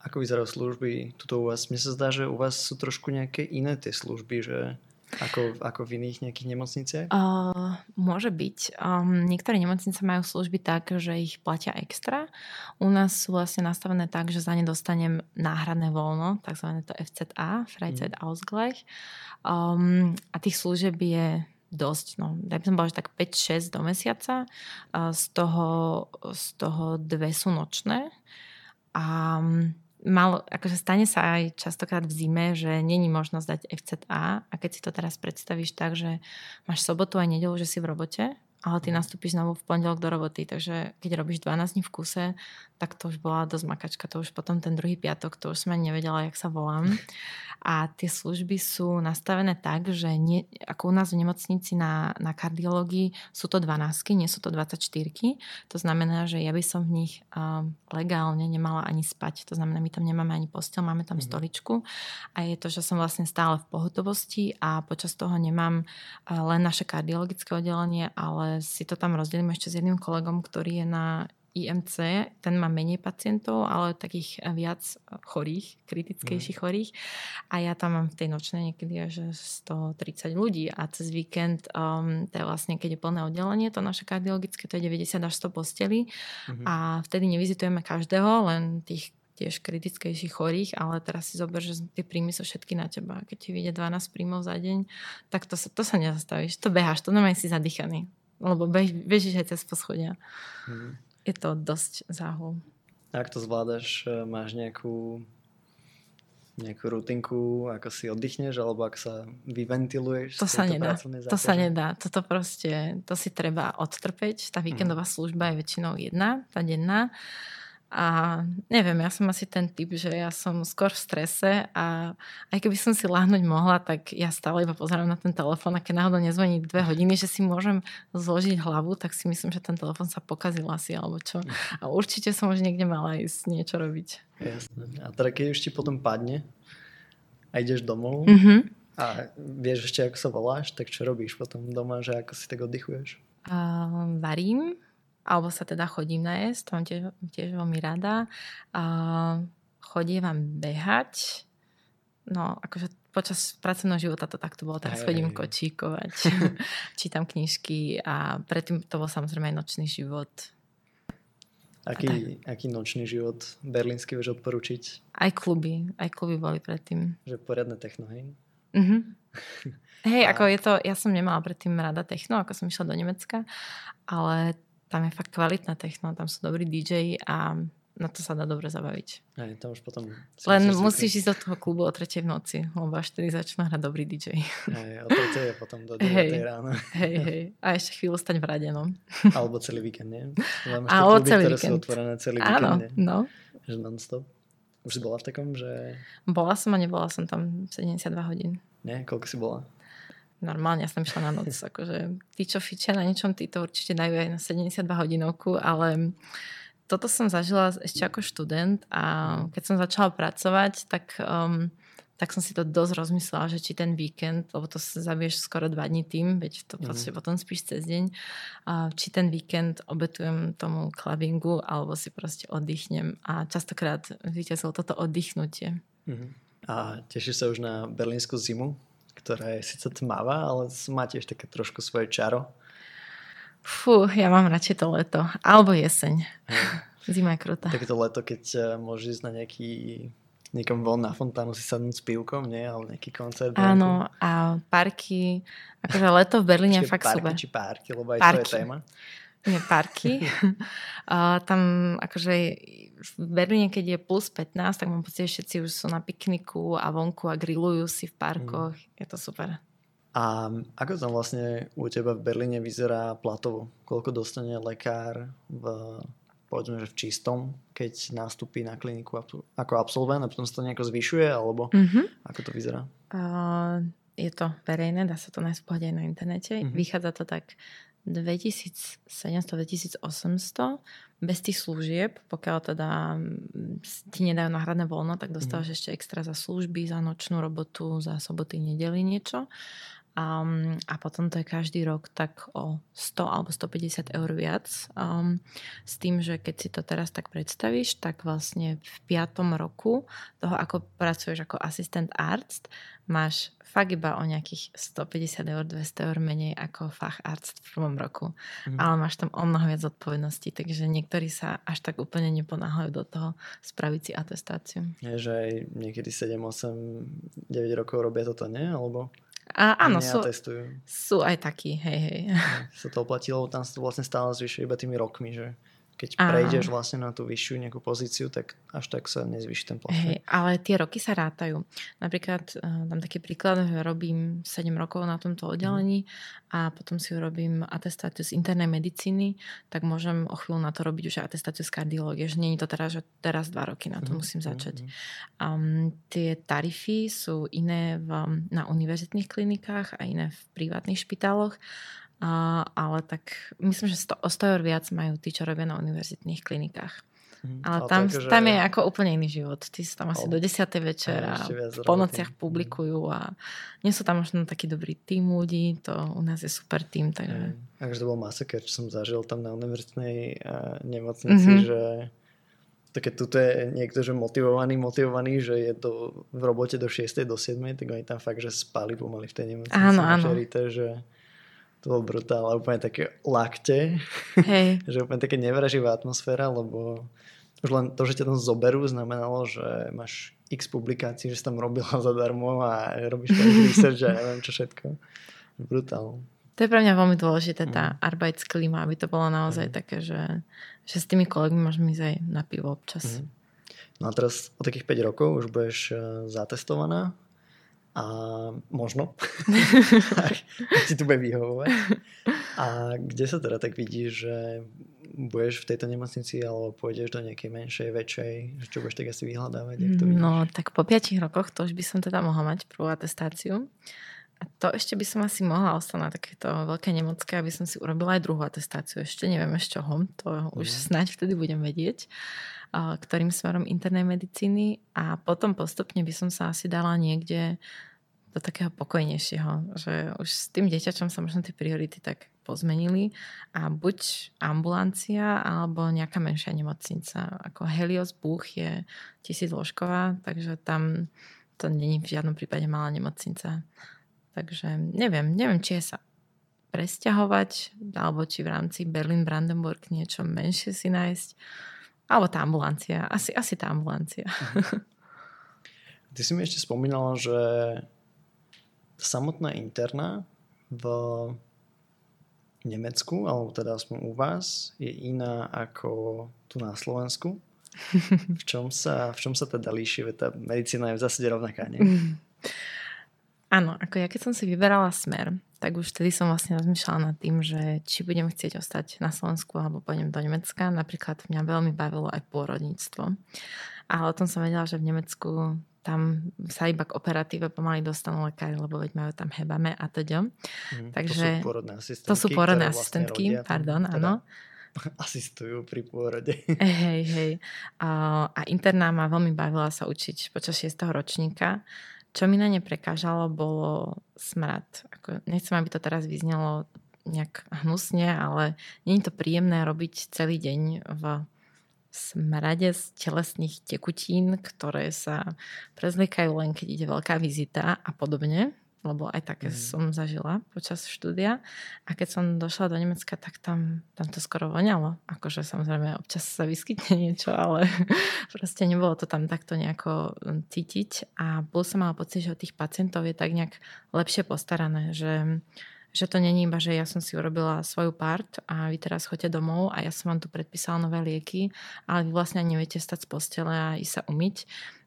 Ako vyzerajú služby tuto u vás? Mne sa zdá, že u vás sú trošku nejaké iné tie služby, že ako, ako v iných nejakých nemocniciach? Uh, môže byť. Um, niektoré nemocnice majú služby tak, že ich platia extra. U nás sú vlastne nastavené tak, že za ne dostanem náhradné voľno, takzvané to FZA, Freizeit mm. Ausgleich. Um, a tých služieb je dosť, no, daj by som povedal, že tak 5-6 do mesiaca. Uh, z, toho, z toho dve sú nočné. A um, malo, akože stane sa aj častokrát v zime, že není možnosť dať FZA a keď si to teraz predstavíš tak, že máš sobotu a nedelu, že si v robote, ale ty mhm. nastúpiš znovu v pondelok do roboty, takže keď robíš 12 dní v kuse, tak to už bola dosť makačka, to už potom ten druhý piatok, to už som ani nevedela, jak sa volám. (laughs) A tie služby sú nastavené tak, že nie, ako u nás v nemocnici na, na kardiológii sú to 12, nie sú to 24. To znamená, že ja by som v nich um, legálne nemala ani spať. To znamená, my tam nemáme ani postel, máme tam mm-hmm. stoličku a je to, že som vlastne stále v pohotovosti a počas toho nemám uh, len naše kardiologické oddelenie, ale si to tam rozdelím ešte s jedným kolegom, ktorý je na IMC, ten má menej pacientov, ale takých viac chorých, kritickejších mm. chorých. A ja tam mám v tej nočnej niekedy až 130 ľudí a cez víkend, um, to je vlastne, keď je plné oddelenie, to naše kardiologické, to je 90 až 100 postelí mm-hmm. a vtedy nevizitujeme každého, len tých tiež kritickejších chorých, ale teraz si zober, že tie príjmy sú všetky na teba. Keď ti vyjde 12 príjmov za deň, tak to sa, to sa nezastavíš. To beháš, to normálne si zadýchaný. Lebo bež, bežíš aj cez poschodia. Mm je to dosť záhul. Ak to zvládaš, e, máš nejakú nejakú rutinku, ako si oddychneš, alebo ak sa vyventiluješ? To sa nedá. To sa nedá. Toto proste, to si treba odtrpeť. Tá víkendová mm. služba je väčšinou jedna, tá denná. A neviem, ja som asi ten typ, že ja som skôr v strese a aj keby som si láhnuť mohla, tak ja stále iba pozerám na ten telefón a keď náhodou nezvoní dve hodiny, že si môžem zložiť hlavu, tak si myslím, že ten telefón sa pokazil asi alebo čo. A určite som už niekde mala ísť niečo robiť. Jasné. A teda keď už ti potom padne a ideš domov mm-hmm. a vieš ešte, ako sa voláš, tak čo robíš potom doma, že ako si tak oddychuješ? Uh, varím, alebo sa teda chodím jesť, to mám tiež, tiež veľmi rada. A chodím vám behať, no akože počas pracovného života to takto bolo. Teraz chodím kočíkovať, (laughs) čítam knižky a predtým to bol samozrejme aj nočný život. Aký, aký nočný život berlínsky vieš odporučiť? Aj kluby, aj kluby boli predtým. Že poriadne techno, hej? Mm-hmm. (laughs) Hej, a... ako je to, ja som nemala predtým rada techno, ako som išla do Nemecka, ale tam je fakt kvalitná techno, tam sú dobrí DJ a na to sa dá dobre zabaviť. Aj, tam už potom... Len musíš ísť do toho klubu o 3 v noci, lebo až tedy začnú hrať dobrý DJ. Aj, o 3 je potom do 9 hey, ráno. Hej, hej. A ešte chvíľu stať v rade, no. Alebo celý víkend, nie? Mám ešte kluby, celý ktoré víkend. sú otvorené celý Áno, víkend, nie? no. Že non-stop. Už si bola v takom, že... Bola som a nebola som tam 72 hodín. Nie? Koľko si bola? Normálne, ja som išla na noc. Akože, tí, čo fičia na niečom, tí to určite dajú aj na 72 hodinovku, ale toto som zažila ešte ako študent a mhm. keď som začala pracovať, tak, um, tak som si to dosť rozmyslela, že či ten víkend, lebo to sa zabiješ skoro dva dní tým, veď to mm-hmm. potom spíš cez deň, a či ten víkend obetujem tomu clubbingu, alebo si proste oddychnem. A častokrát vyťazilo toto oddychnutie. Mm-hmm. A tešíš sa už na berlínsku zimu, ktorá je síce tmavá, ale má tiež také trošku svoje čaro. Fú, ja mám radšej to leto. Alebo jeseň. Zima je krutá. Takéto leto, keď uh, môžeš ísť na nejaký niekam von na fontánu si sadnúť s pivkom, nie? Ale nejaký koncert. Áno, nejakú... a parky. Akože leto v Berlíne je fakt parky, super. či parky, lebo aj parky. to je téma. Nie, parky. (laughs) uh, tam akože v Berlíne, keď je plus 15, tak mám pocit, že všetci už sú na pikniku a vonku a grillujú si v parkoch. Mm. Je to super. A ako tam vlastne u teba v Berlíne vyzerá platovo? Koľko dostane lekár v, povedzme, že v čistom, keď nastúpi na kliniku ako absolvent a potom sa to nejako zvyšuje, alebo mm-hmm. ako to vyzerá? Uh, je to verejné, dá sa to nájsť aj na internete. Mm-hmm. Vychádza to tak 2700-2800 bez tých služieb, pokiaľ teda mm, ti nedajú náhradné voľno, tak dostávaš mm. ešte extra za služby, za nočnú robotu, za soboty, nedely niečo. Um, a potom to je každý rok tak o 100 alebo 150 eur viac. Um, s tým, že keď si to teraz tak predstavíš, tak vlastne v piatom roku toho, ako pracuješ ako asistent arzt, máš fakt iba o nejakých 150 eur, 200 eur menej ako fach arzt v prvom roku. Mm. Ale máš tam o mnoho viac odpovedností, takže niektorí sa až tak úplne neponáhajú do toho spraviť si atestáciu. Je, že aj niekedy 7, 8, 9 rokov robia toto, nie? Alebo... A, áno, sú, sú aj takí, hej, hej. Sa to oplatilo, tam sa to vlastne stále zvyšuje iba tými rokmi, že keď Áno. prejdeš vlastne na tú vyššiu nejakú pozíciu, tak až tak sa nezvyši ten plat. Hey, ale tie roky sa rátajú. Napríklad, uh, dám taký príklad, robím 7 rokov na tomto oddelení mm. a potom si urobím atestáciu z internej medicíny, tak môžem o chvíľu na to robiť už atestáciu z kardiológie, že nie je to teraz, že teraz 2 roky na to mm. musím začať. Um, tie tarify sú iné v, na univerzitných klinikách a iné v privátnych špitáloch a, ale tak myslím, že 100, o 100 eur viac majú tí, čo robia na univerzitných klinikách. Mm, ale, ale tam, tak, že... tam je ako úplne iný život. Tí sú tam asi oh. do 10. večera, po nociach publikujú a nie sú tam možno taký dobrý tým ľudí, to u nás je super tým. Takže... Mm. Takže to bol masaker, čo som zažil tam na univerzitnej uh, nemocnici, mm-hmm. že to keď tu je niekto, že motivovaný, motivovaný, že je to v robote do 6. do 7. tak oni tam fakt, že spali pomaly v tej nemocnici. Áno, áno. Žerité, že to bolo brutál, úplne také lakte, Hej. (laughs) že úplne také nevraživá atmosféra, lebo už len to, že ťa tam zoberú, znamenalo, že máš x publikácií, že si tam robila (laughs) zadarmo a robíš tam research a neviem čo všetko. Brutál. To je pre mňa veľmi dôležité, tá mm. Arbeitsklima, aby to bolo naozaj mm. také, že, že s tými kolegmi môžeme ísť aj na pivo občas. Mm. No a teraz o takých 5 rokov už budeš eh, zatestovaná a možno, ak, (laughs) ti tu bude vyhovovať. A kde sa teda tak vidíš, že budeš v tejto nemocnici alebo pôjdeš do nejakej menšej, väčšej, že čo budeš tak asi vyhľadávať? to no, tak po 5 rokoch to už by som teda mohla mať prvú atestáciu. A to ešte by som asi mohla ostať na takéto veľké nemocké, aby som si urobila aj druhú atestáciu. Ešte neviem z čoho, to mm. už mhm. snáď vtedy budem vedieť ktorým smerom internej medicíny a potom postupne by som sa asi dala niekde do takého pokojnejšieho, že už s tým dieťačom sa možno tie priority tak pozmenili a buď ambulancia alebo nejaká menšia nemocnica. Ako Helios Buch je tisícložková, takže tam to není v žiadnom prípade malá nemocnica. Takže neviem, neviem, či je sa presťahovať, alebo či v rámci Berlin-Brandenburg niečo menšie si nájsť, alebo tá ambulancia. Asi, asi tá ambulancia. Ty si mi ešte spomínala, že samotná interná v Nemecku, alebo teda aspoň u vás, je iná ako tu na Slovensku. (laughs) V čom sa, v čom sa teda líši? Tá medicína je v zásade rovnaká, nie? (laughs) Áno, ako ja keď som si vyberala smer, tak už vtedy som vlastne rozmýšľala nad tým, že či budem chcieť ostať na Slovensku alebo pôjdem do Nemecka. Napríklad mňa veľmi bavilo aj pôrodníctvo. Ale o tom som vedela, že v Nemecku tam sa iba k operatíve pomaly dostanú lekári, lebo veď majú tam hebame a teda. Mm, Takže, to sú porodné asistentky. To sú porodné vlastne asistentky, vlastne pardon, teda áno. (laughs) Asistujú pri pôrode. (laughs) Hej, hej. A, a interná ma veľmi bavila sa učiť počas 6. ročníka. Čo mi na ne prekážalo, bolo smrad. Ako, nechcem, aby to teraz vyznelo nejak hnusne, ale nie je to príjemné robiť celý deň v smrade z telesných tekutín, ktoré sa prezliekajú len keď ide veľká vizita a podobne lebo aj také mm. som zažila počas štúdia. A keď som došla do Nemecka, tak tam, tam to skoro voňalo. Akože samozrejme občas sa vyskytne niečo, ale (laughs) proste nebolo to tam takto nejako hm, cítiť. A bol som mala pocit, že od tých pacientov je tak nejak lepšie postarané, že že to není iba, že ja som si urobila svoju part a vy teraz chodte domov a ja som vám tu predpísala nové lieky, ale vy vlastne neviete stať z postele a ísť sa umyť.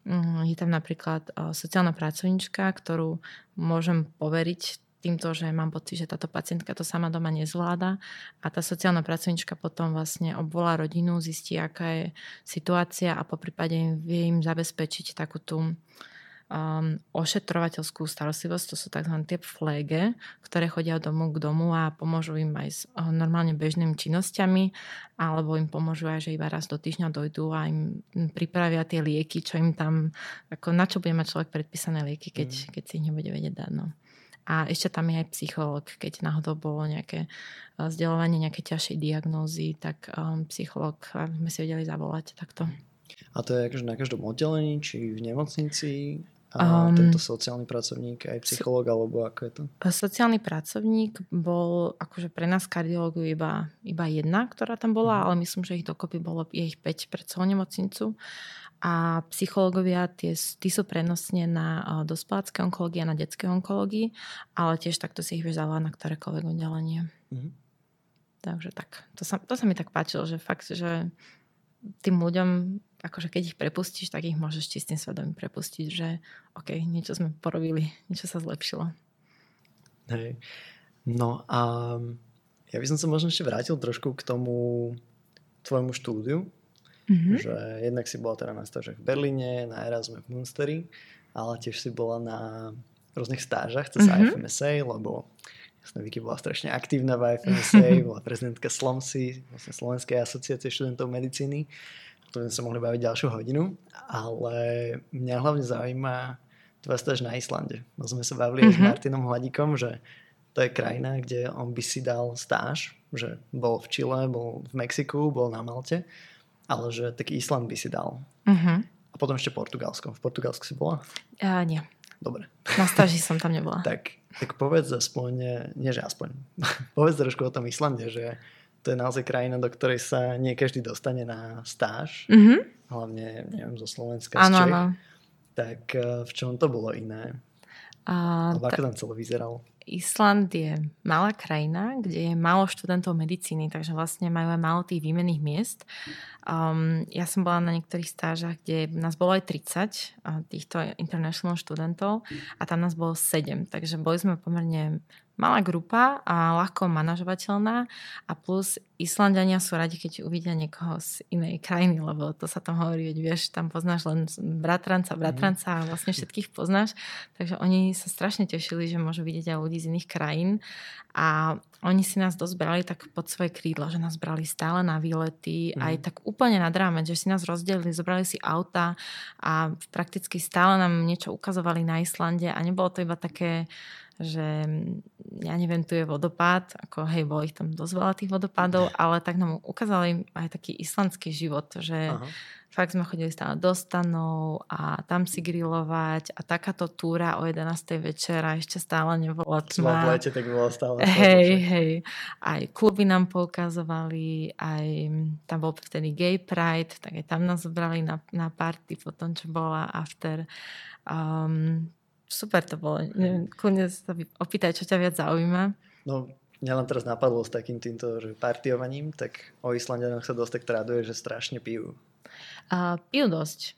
Mm, je tam napríklad sociálna pracovnička, ktorú môžem poveriť týmto, že mám pocit, že táto pacientka to sama doma nezvláda a tá sociálna pracovnička potom vlastne obvolá rodinu, zistí, aká je situácia a po prípade vie im zabezpečiť takú tú um, ošetrovateľskú starostlivosť, to sú tzv. tie flége, ktoré chodia od domu k domu a pomôžu im aj s uh, normálne bežnými činnosťami, alebo im pomôžu aj, že iba raz do týždňa dojdú a im pripravia tie lieky, čo im tam, ako na čo bude mať človek predpísané lieky, keď, mm. keď si ich nebude vedieť dať. No. A ešte tam je aj psychológ, keď náhodou bolo nejaké vzdelovanie, nejaké ťažšej diagnózy, tak um, psychológ sme si vedeli zavolať takto. A to je akože na každom oddelení, či v nemocnici? A um, tento sociálny pracovník, aj psychológ, alebo ako je to? Sociálny pracovník bol akože pre nás kardiológu iba, iba jedna, ktorá tam bola, mm. ale myslím, že ich dokopy bolo je ich 5 pre celú nemocnicu. A psychológovia, tie, tí sú prenosne na dospelácké onkológie a na detské onkológii, ale tiež takto si ich vieš na ktorékoľvek oddelenie. Mm. Takže tak, to sa, to sa mi tak páčilo, že fakt, že tým ľuďom akože keď ich prepustíš, tak ich môžeš čistým svedomím prepustiť, že OK, niečo sme porobili, niečo sa zlepšilo. Hej. No a ja by som sa možno ešte vrátil trošku k tomu tvojmu štúdiu, mm-hmm. že jednak si bola teda na stážach v Berlíne, na Erasme v Munsteri, ale tiež si bola na rôznych stážach cez mm-hmm. IFMSA, lebo jasne Vicky bola strašne aktívna v IFMSA, (laughs) bola prezidentka SLOMSI, vlastne Slovenskej asociácie študentov medicíny to sme sa mohli baviť ďalšiu hodinu, ale mňa hlavne zaujíma tvoja stáž na Islande. No sme sa bavili mm-hmm. s mhm. Martinom Hladíkom, že to je krajina, kde on by si dal stáž, že bol v Čile, bol v Mexiku, bol na Malte, ale že taký Island by si dal. Mm-hmm. A potom ešte Portugalsko. V Portugalsku si bola? Uh, nie. Dobre. Na stáži som tam nebola. (laughs) tak, tak povedz aspoň, nie že aspoň, (laughs) povedz trošku o tom Islande, že to je naozaj krajina, do ktorej sa nie každý dostane na stáž. Mm-hmm. Hlavne, neviem, zo Slovenska, ano, z Čech. Ano. Tak eh, v čom to bolo iné? A, Alebo ako tam celé vyzeralo? Island je malá krajina, kde je málo študentov medicíny, takže vlastne majú aj málo tých výmenných miest. Um, ja som bola na niektorých stážach, kde nás bolo aj 30 uh, týchto international študentov a tam nás bolo 7, takže boli sme pomerne malá grupa a ľahko manažovateľná a plus Islandania sú radi, keď uvidia niekoho z inej krajiny, lebo to sa tam hovorí, veď vieš, tam poznáš len bratranca, bratranca a vlastne všetkých poznáš. Takže oni sa strašne tešili, že môžu vidieť aj ľudí z iných krajín a oni si nás dosť brali tak pod svoje krídla, že nás brali stále na výlety, mm. aj tak úplne nad rámec, že si nás rozdelili, zobrali si auta a prakticky stále nám niečo ukazovali na Islande a nebolo to iba také že ja neviem, tu je vodopád, ako hej, bolo ich tam dosť veľa tých vodopádov, ale tak nám ukázali aj taký islandský život, že Aha. fakt sme chodili stále do stanov a tam si grilovať a takáto túra o 11. večera ešte stále nebola tma. V lete tak bolo stále. Hej, hej. Aj kluby nám poukazovali, aj tam bol vtedy Gay Pride, tak aj tam nás zobrali na, na party po tom, čo bola after. Um, super to bolo. Neviem, kľudne sa opýtaj, čo ťa viac zaujíma. No, mňa len teraz napadlo s takým týmto že partiovaním, tak o Islandianoch sa dosť tak traduje, že strašne pijú. Uh, pijú dosť.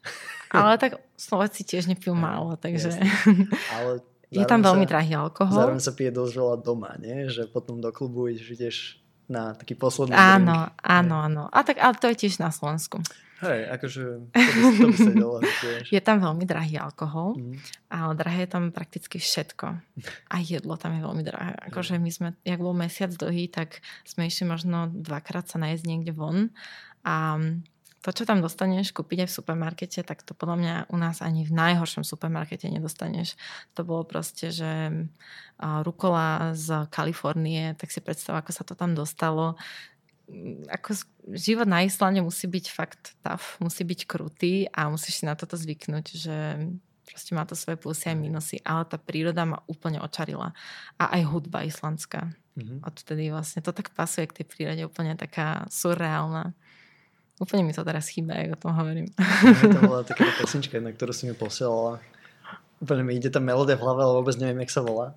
Ale tak Slováci tiež nepijú málo, takže... Ale (laughs) je tam veľmi drahý alkohol. Zároveň sa pije dosť veľa doma, nie? Že potom do klubu ideš na taký posledný Áno, drink. áno, áno. A tak, ale to je tiež na Slovensku. Hej, akože to by, to by sa dalo, (laughs) Je tam veľmi drahý alkohol, mm. ale drahé je tam prakticky všetko. A jedlo tam je veľmi drahé. Akože my sme, jak bol mesiac dlhý, tak sme išli možno dvakrát sa nájsť niekde von a to, čo tam dostaneš kúpiť aj v supermarkete, tak to podľa mňa u nás ani v najhoršom supermarkete nedostaneš. To bolo proste, že rukola z Kalifornie, tak si predstav, ako sa to tam dostalo. Ako život na Islande musí byť fakt tough, musí byť krutý a musíš si na toto zvyknúť, že proste má to svoje plusy aj minusy, ale tá príroda ma úplne očarila. A aj hudba islandská. Mm-hmm. Odtedy vlastne to tak pasuje k tej prírode, úplne taká surreálna. Úplne mi to teraz chýba, ako o tom hovorím. to bola (laughs) taká pesnička, na ktorú si mi posielala. Úplne mi ide tá melódia v hlave, ale vôbec neviem, jak sa volá.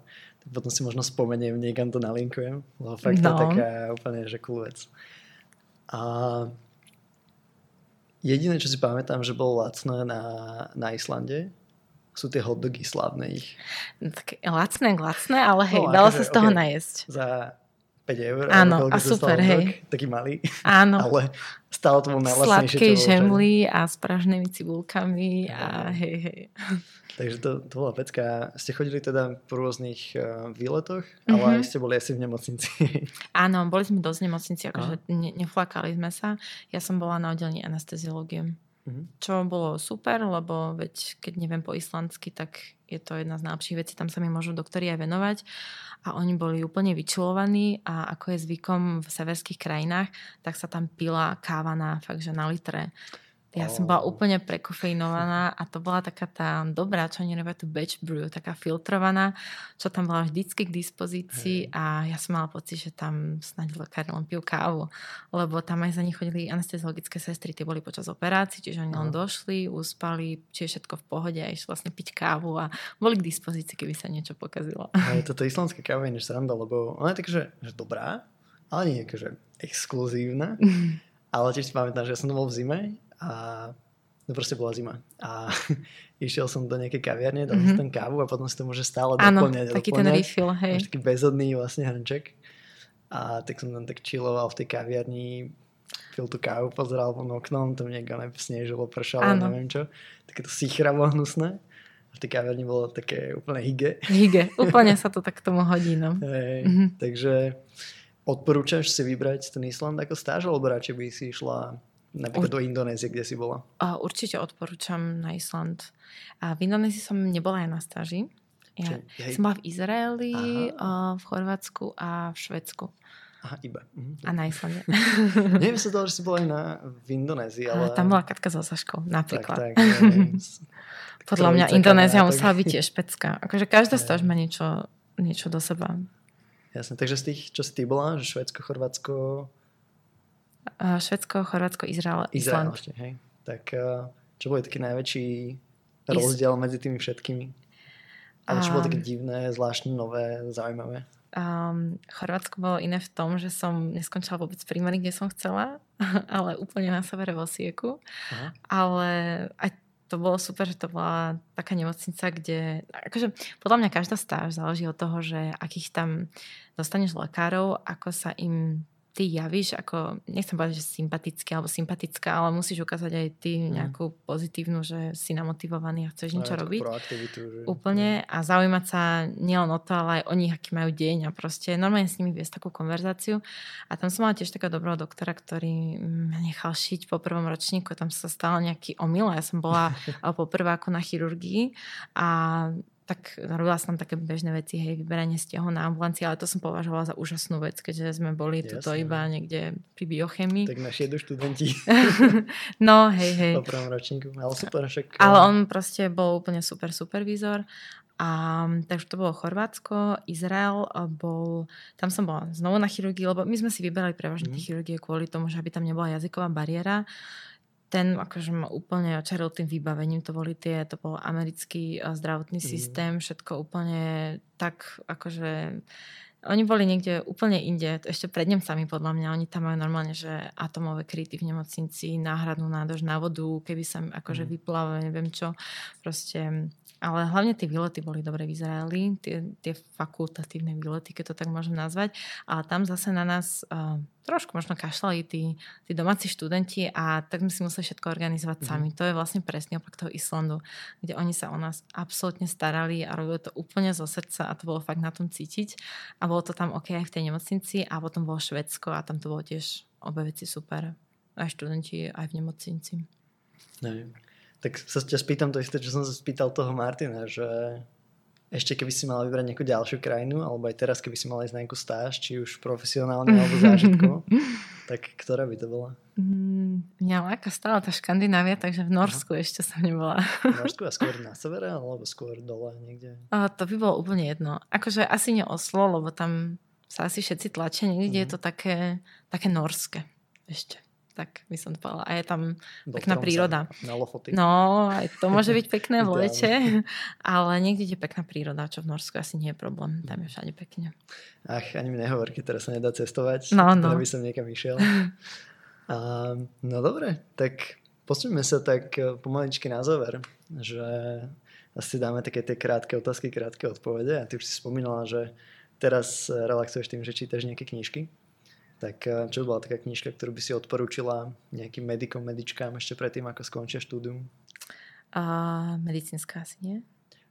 Potom si možno spomeniem, niekam to nalinkujem. Lebo fakt no. to je taká úplne, že cool vec. A jediné, čo si pamätám, že bolo lacné na, na Islande, sú tie hotdogy slávne ich. No, tak lacné, lacné, ale hej, no, dalo sa z toho okay. najesť. Za 5 eur. Áno, a super, hej. Taký malý. Áno. (laughs) Ale stále to bol najlasnejšie. Sladkej žemly a s pražnými cibulkami a hej, hej. Takže to, to bola pecka. Ste chodili teda po rôznych uh, výletoch, mm-hmm. ale aj ste boli asi v nemocnici. (laughs) Áno, boli sme dosť v nemocnici, akože ne, neflakali sme sa. Ja som bola na oddelení anesteziológie. Mm-hmm. Čo bolo super, lebo veď keď neviem po islandsky, tak je to jedna z najlepších vecí, tam sa mi môžu doktori aj venovať a oni boli úplne vyčulovaní a ako je zvykom v severských krajinách, tak sa tam pila káva na fakt, že na litre. Ja som bola úplne prekofeinovaná a to bola taká tá dobrá, čo oni robia tu batch brew, taká filtrovaná, čo tam bola vždycky k dispozícii hey. a ja som mala pocit, že tam snáď lekári len pijú kávu, lebo tam aj za nich chodili anesteziologické sestry, tie boli počas operácií, čiže oni len došli, uspali, či je všetko v pohode a išli vlastne piť kávu a boli k dispozícii, keby sa niečo pokazilo. Aj toto islandské káva je než sranda, lebo ona je takže že dobrá, ale nie je akože exkluzívna. (laughs) ale tiež si pamätám, že ja som bol v zime a no proste bola zima. A (laughs) išiel som do nejakej kaviarne, dal mm-hmm. si tam kávu a potom si to môže stále Áno, doplňať. taký doplňať. ten refill, hej. Máš taký bezodný vlastne hrnček. A tak som tam tak chilloval v tej kaviarni, pil tú kávu, pozeral von oknom, tam niekto snežilo, pršalo, Áno. neviem čo. Takéto sichravo hnusné. A v tej kaviarni bolo také úplne hige. Hige, (laughs) úplne sa to tak tomu hodí, no. Hej, mm-hmm. takže odporúčaš si vybrať ten Island ako stáž, alebo radšej by si išla Napríklad do Indonézie, kde si bola? Určite odporúčam na Island. A v Indonézii som nebola aj na stáži. Ja Čiže, som bola v Izraeli, Aha. v Chorvátsku a v Švedsku. Aha, iba. Mhm. A na Islande. (laughs) Neviem sa to, že si bola aj na, v Indonézii, ale... A tam bola Katka so Saškou, napríklad. Tak, tak, (laughs) Podľa mňa Indonézia musela byť tiež špecká. Akože každá (laughs) stáž má niečo, niečo do seba. Jasne, takže z tých, čo si ty bola, že Švedsko, Chorvátsko, Švedsko, Chorvátsko, Izrael, Island. Izrael hej. Tak eh, čo bol taký najväčší rozdiel Is... medzi tými všetkými? Ale čo bolo také divné, zvláštne, nové, zaujímavé? Um, Chorvátsko bolo iné v tom, že som neskončila vôbec primary, kde som chcela, (laughs) ale úplne na severe vo Sieku. Aha. Ale aj to bolo super, že to bola taká nemocnica, kde... Akože podľa mňa každá stáž záleží od toho, že akých tam dostaneš lekárov, ako sa im ty javíš ako, nechcem povedať, že sympatický alebo sympatická, ale musíš ukázať aj ty mm. nejakú pozitívnu, že si namotivovaný a chceš niečo robiť. Že... Úplne a zaujímať sa nielen o to, ale aj o nich, aký majú deň a proste normálne s nimi viesť takú konverzáciu. A tam som mala tiež takého dobrého doktora, ktorý ma nechal šiť po prvom ročníku, tam sa stal nejaký omyl ja som bola (laughs) po ako na chirurgii a tak robila som také bežné veci, hej, vyberanie stiahov na ambulancii, ale to som považovala za úžasnú vec, keďže sme boli Jasne. tuto iba niekde pri biochemii. Tak naši jedu študenti. (laughs) no, hej, hej. Po prvom ročníku, ale super. Však... Ale on proste bol úplne super supervízor. A, takže to bolo Chorvátsko, Izrael bol, tam som bola znovu na chirurgii, lebo my sme si vyberali prevažne mm. chirurgie kvôli tomu, že aby tam nebola jazyková bariéra ten akože ma úplne očaril tým vybavením. To boli tie, to bol americký eh, zdravotný mm. systém, všetko úplne tak akože oni boli niekde úplne inde, ešte pred Nemcami podľa mňa. Oni tam majú normálne, že atomové kryty v nemocnici, náhradnú nádrž na vodu, keby sa akože mm. vyplával, neviem čo. Proste ale hlavne tie výlety boli dobre v Izraeli, tie, tie fakultatívne výlety, keď to tak môžem nazvať. Ale tam zase na nás uh, trošku možno kašľali tí, tí domáci študenti a tak sme si museli všetko organizovať mm-hmm. sami. To je vlastne presne opak toho Islandu, kde oni sa o nás absolútne starali a robili to úplne zo srdca a to bolo fakt na tom cítiť. A bolo to tam OK aj v tej nemocnici a potom bolo Švedsko a tam to bolo tiež obe veci super. Aj študenti, aj v nemocnici. Nej. Tak sa ťa spýtam to isté, čo som sa spýtal toho Martina, že ešte keby si mala vybrať nejakú ďalšiu krajinu, alebo aj teraz, keby si mala ísť na nejakú stáž, či už profesionálne alebo (laughs) zážitkovo, tak ktorá by to bola? Mm, mňa láka stále tá Škandinávia, takže v Norsku Aha. ešte som nebola. V (laughs) Norsku a skôr na severe, alebo skôr dole niekde? A, to by bolo úplne jedno. Akože asi nie Oslo, lebo tam sa asi všetci tlačia. Niekde mm. je mhm. to také, také norské ešte tak by som povedala. A je tam Do pekná príroda. Na Lofoty. No, aj to môže byť pekné v lete, ale niekde je pekná príroda, čo v Norsku asi nie je problém. Tam je všade pekne. Ach, ani mi nehovor, keď teraz sa nedá cestovať. No, no. by som niekam išiel. (laughs) A, no dobre, tak posuňme sa tak e, pomaličky na záver, že asi dáme také tie krátke otázky, krátke odpovede. A ty už si spomínala, že teraz relaxuješ tým, že čítaš nejaké knižky. Tak eh, čo bola taká knižka, ktorú by si odporúčila nejakým medikom, medičkám ešte predtým, ako skončia štúdium? Uh, medicínska asi nie.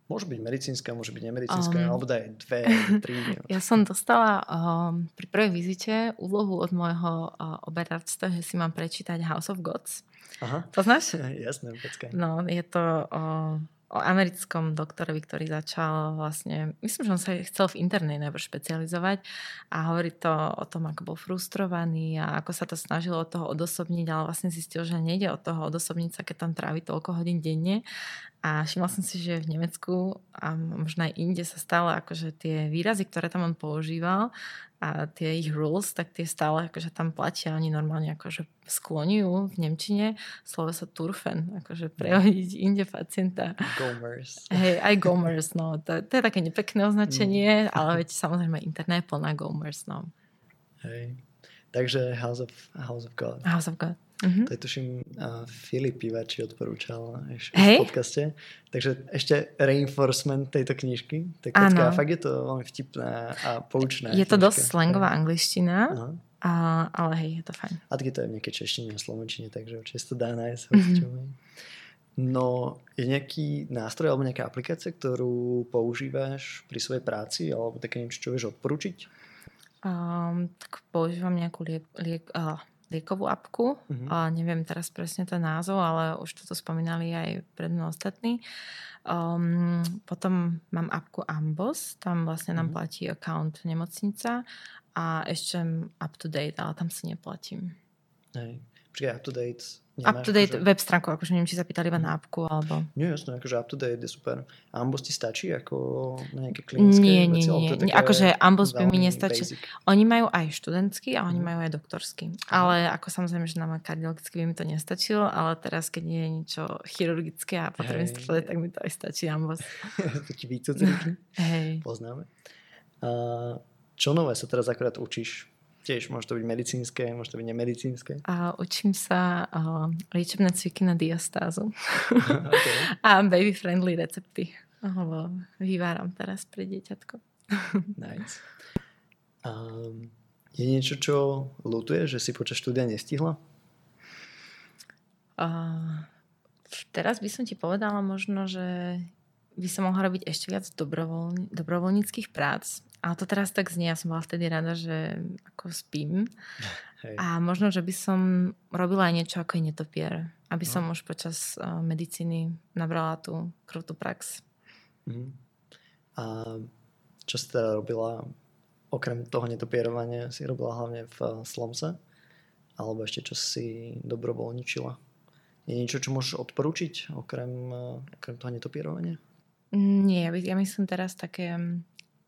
Môže byť medicínska, môže byť nemedicínska, um, alebo daj dve, (laughs) tri. Ja som dostala um, pri prvej vizite úlohu od môjho uh, oberáctva, že si mám prečítať House of Gods. Aha. Poznáš? (laughs) Jasné, počkaj. No, je to uh, o americkom doktorovi, ktorý začal vlastne, myslím, že on sa chcel v internej najprv špecializovať a hovorí to o tom, ako bol frustrovaný a ako sa to snažilo od toho odosobniť, ale vlastne zistil, že nejde od toho odosobniť sa, keď tam trávi toľko hodín denne. A všimla som si, že v Nemecku a možno aj inde sa stále akože tie výrazy, ktoré tam on používal a tie ich rules, tak tie stále akože tam platia. Oni normálne akože skloňujú v Nemčine slovo sa turfen, akože prehodiť inde pacienta. Gomers. Hej, aj gomers, no. To, to je také nepekné označenie, mm. ale veď samozrejme internet je plná gomers, no. Hej. Takže House of, House of God. House of God. Mm-hmm. To je tuším uh, Filip Ivači odporúčal ešte hey? v podcaste. Takže ešte reinforcement tejto knižky. Tak a fakt je to veľmi vtipná a poučná. Je to knižka. dosť slangová angličtina, a, ale hej, je to fajn. A taky to je v nejakej češtine a slovenčine, takže určite to dá nájsť. Mm-hmm. No, je nejaký nástroj alebo nejaká aplikácia, ktorú používaš pri svojej práci alebo také niečo, čo vieš odporučiť? Um, tak používam nejakú liek, liek, uh, liekovú apku. Uh-huh. A neviem teraz presne ten názov, ale už toto spomínali aj pred mnou ostatní. Um, potom mám apku Ambos, tam vlastne nám uh-huh. platí account nemocnica a ešte up to date, ale tam si neplatím. Hej. Počkaj, up to date Up-to-date akože... web stránku, akože neviem, či sa pýtali iba na apku, alebo... Nie, jasné, akože up-to-date je super. Ambos ti stačí ako na nejaké klinické Nie, nie, veci, nie. nie. Akože Ambos by mi nestačí. Basic. Oni majú aj študentský a oni mm. majú aj doktorský. Ale ako samozrejme, že na kardiologický by mi to nestačilo, ale teraz, keď nie je niečo chirurgické a potrebujem hey. tak mi to aj stačí Ambos. (laughs) Taký Hej. Poznáme. A čo nové sa teraz akorát učíš Tiež môže to byť medicínske, môže to byť nemedicínske. A učím sa uh, liečebné cviky na diastázu. okay. (laughs) a baby-friendly recepty. Lebo vyváram teraz pre dieťatko. (laughs) nice. Um, je niečo, čo lutuje, že si počas štúdia nestihla? Uh, teraz by som ti povedala možno, že by som mohla robiť ešte viac dobrovoľ, dobrovoľníckých prác. Ale to teraz tak znie, ja som bola vtedy rada, že ako spím. Hej. A možno, že by som robila aj niečo ako je netopier. Aby no. som už počas uh, medicíny nabrala tú krutú prax. Mm. A čo si teda robila, okrem toho netopierovania, si robila hlavne v eh, Slomse? Alebo ešte čo si dobrovoľničila? Je niečo, čo môžeš odporúčiť, okrem, eh, okrem toho netopierovania? Nie, ja myslím teraz také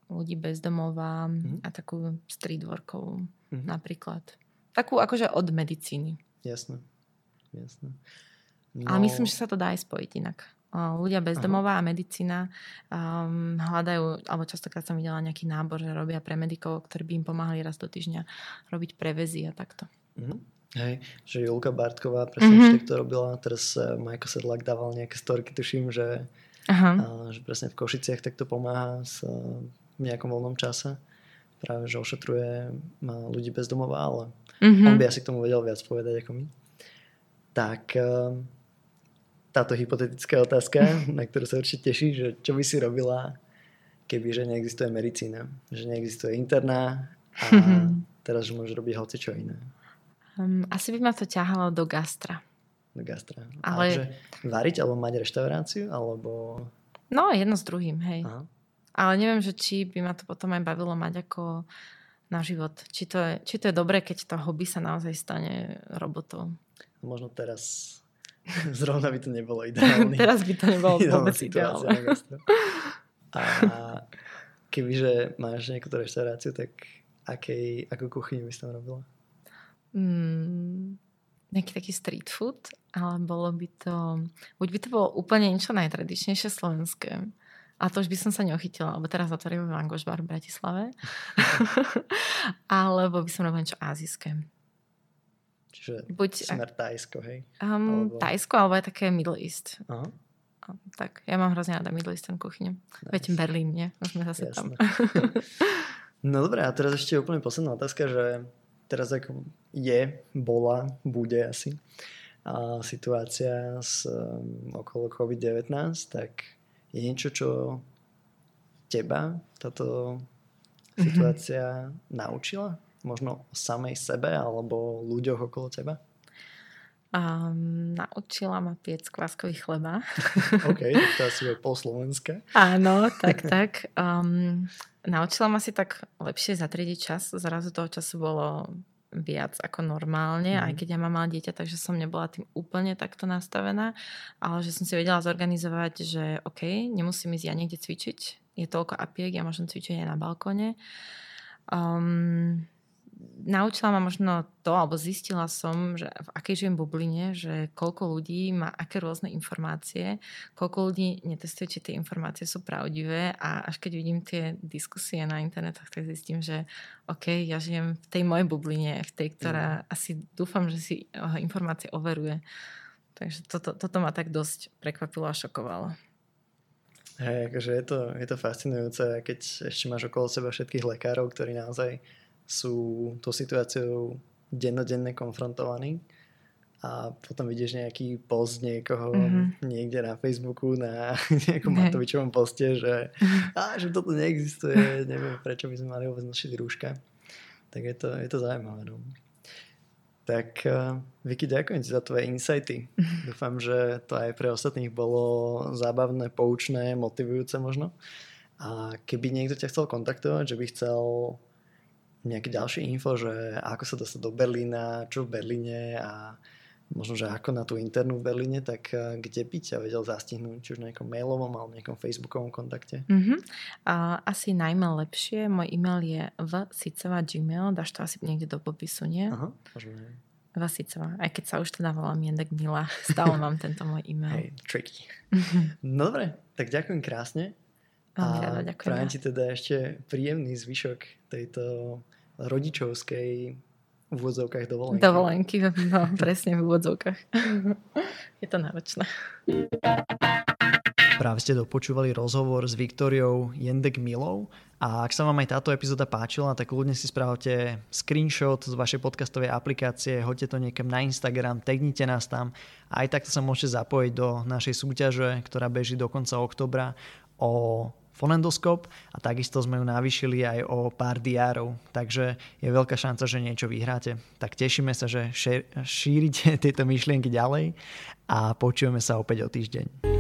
ľudí bezdomová mm-hmm. a takú street workovú mm-hmm. napríklad. Takú akože od medicíny. Jasné, jasné. No... Ale myslím, že sa to dá aj spojiť inak ľudia bezdomová Aha. a medicína um, hľadajú, alebo častokrát som videla nejaký nábor, že robia pre medikov, ktorí by im pomáhali raz do týždňa robiť prevezy a takto. Mm-hmm. Hej, že Julka Bartková presne mm-hmm. to robila, teraz uh, Majko Sedlak dával nejaké storky, tuším, že, Aha. Uh, že presne v Košiciach takto pomáha s, v nejakom voľnom čase. Práve, že ošetruje ľudí bezdomová, ale mm-hmm. on by asi k tomu vedel viac povedať ako my. Tak uh, táto hypotetická otázka, (laughs) na ktorú sa určite teší, že čo by si robila, keby že neexistuje medicína, že neexistuje interná a teraz, že môžeš robiť hoci čo iné. Um, asi by ma to ťahalo do gastra. Do gastra. Ale... že variť alebo mať reštauráciu, alebo... No, jedno s druhým, hej. Aha. Ale neviem, že či by ma to potom aj bavilo mať ako na život. Či to je, či to je dobré, keď to hobby sa naozaj stane robotou. Možno teraz (laughs) Zrovna by to nebolo ideálne. Teraz by to nebolo vôbec ideálne. A kebyže máš nejakú reštauráciu, tak akej, akú kuchyňu by si tam robila? Mm, nejaký taký street food, ale bolo by to, buď by to bolo úplne niečo najtradičnejšie slovenské, a to už by som sa neochytila, lebo teraz otvorím Langoš bar v Bratislave. (laughs) alebo by som robila niečo azijské. Čiže Buď, smer Tajsko, hej? Um, alebo... Tajsko, alebo aj také Middle East. Aha. Tak, ja mám hrozne rada Middle Eastern kuchyňu. Nice. Veď Berlín, nie? Už sme zase Jasne. tam. (laughs) no dobré, a teraz ešte úplne posledná otázka, že teraz ako je, bola, bude asi a situácia s, um, okolo COVID-19, tak je niečo, čo teba táto situácia mm-hmm. naučila? možno o samej sebe alebo ľuďoch okolo teba? Um, naučila ma piec kváskový chleba. (laughs) OK, to asi je po slovenské. Áno, tak, (laughs) tak. Um, naučila ma si tak lepšie zatriediť čas. Zrazu toho času bolo viac ako normálne, mm. aj keď ja mám malé dieťa, takže som nebola tým úplne takto nastavená, ale že som si vedela zorganizovať, že OK, nemusím ísť ja niekde cvičiť, je toľko apiek, ja môžem cvičiť aj na balkóne. Um, naučila ma možno to, alebo zistila som, že v akej žijem bubline, že koľko ľudí má aké rôzne informácie, koľko ľudí netestuje, či tie informácie sú pravdivé a až keď vidím tie diskusie na internetoch, tak zistím, že OK, ja žijem v tej mojej bubline, v tej, ktorá mm. asi dúfam, že si eh, informácie overuje. Takže toto, toto ma tak dosť prekvapilo a šokovalo. Hej, akože je to, je to fascinujúce, keď ešte máš okolo seba všetkých lekárov, ktorí naozaj sú tou situáciou dennodenne konfrontovaní a potom vidíš nejaký post niekoho mm-hmm. niekde na Facebooku na (laughs) nejakom hey. Matovičovom poste, že, á, že toto neexistuje, neviem prečo by sme mali vôbec nosiť rúška. Tak je to, je to zaujímavé. No. Tak uh, Vicky, ďakujem ti za tvoje insighty. Dúfam, že to aj pre ostatných bolo zábavné, poučné, motivujúce možno. A keby niekto ťa chcel kontaktovať, že by chcel nejaké ďalšie info, že ako sa dostať do Berlína, čo v Berlíne a možno, že ako na tú internú v Berlíne, tak eh, kde by ťa vedel zastihnúť, či už na nejakom mailovom alebo nejakom facebookovom kontakte? Mm-hmm. Uh, asi najmä lepšie. Môj e-mail je vsicová gmail, dáš to asi niekde do popisu, nie? Aha, možno. Vasicová, aj keď sa už teda volám Jendek Mila, (laughs) stále mám tento môj e-mail. Hey, tricky. No dobre, tak ďakujem krásne. Veľmi rada, ďakujem. Prajem ti teda ešte príjemný zvyšok tejto rodičovskej v úvodzovkách dovolenky. Dovolenky, (laughs) no presne v úvodzovkách. (laughs) Je to náročné. Práve ste dopočúvali rozhovor s Viktoriou Jendek Milou a ak sa vám aj táto epizóda páčila, tak ľudne si spravte screenshot z vašej podcastovej aplikácie, hoďte to niekam na Instagram, tagnite nás tam a aj takto sa môžete zapojiť do našej súťaže, ktorá beží do konca oktobra o fonendoskop a takisto sme ju navýšili aj o pár diárov, takže je veľká šanca, že niečo vyhráte. Tak tešíme sa, že šírite (laughs) tieto myšlienky ďalej a počujeme sa opäť o týždeň.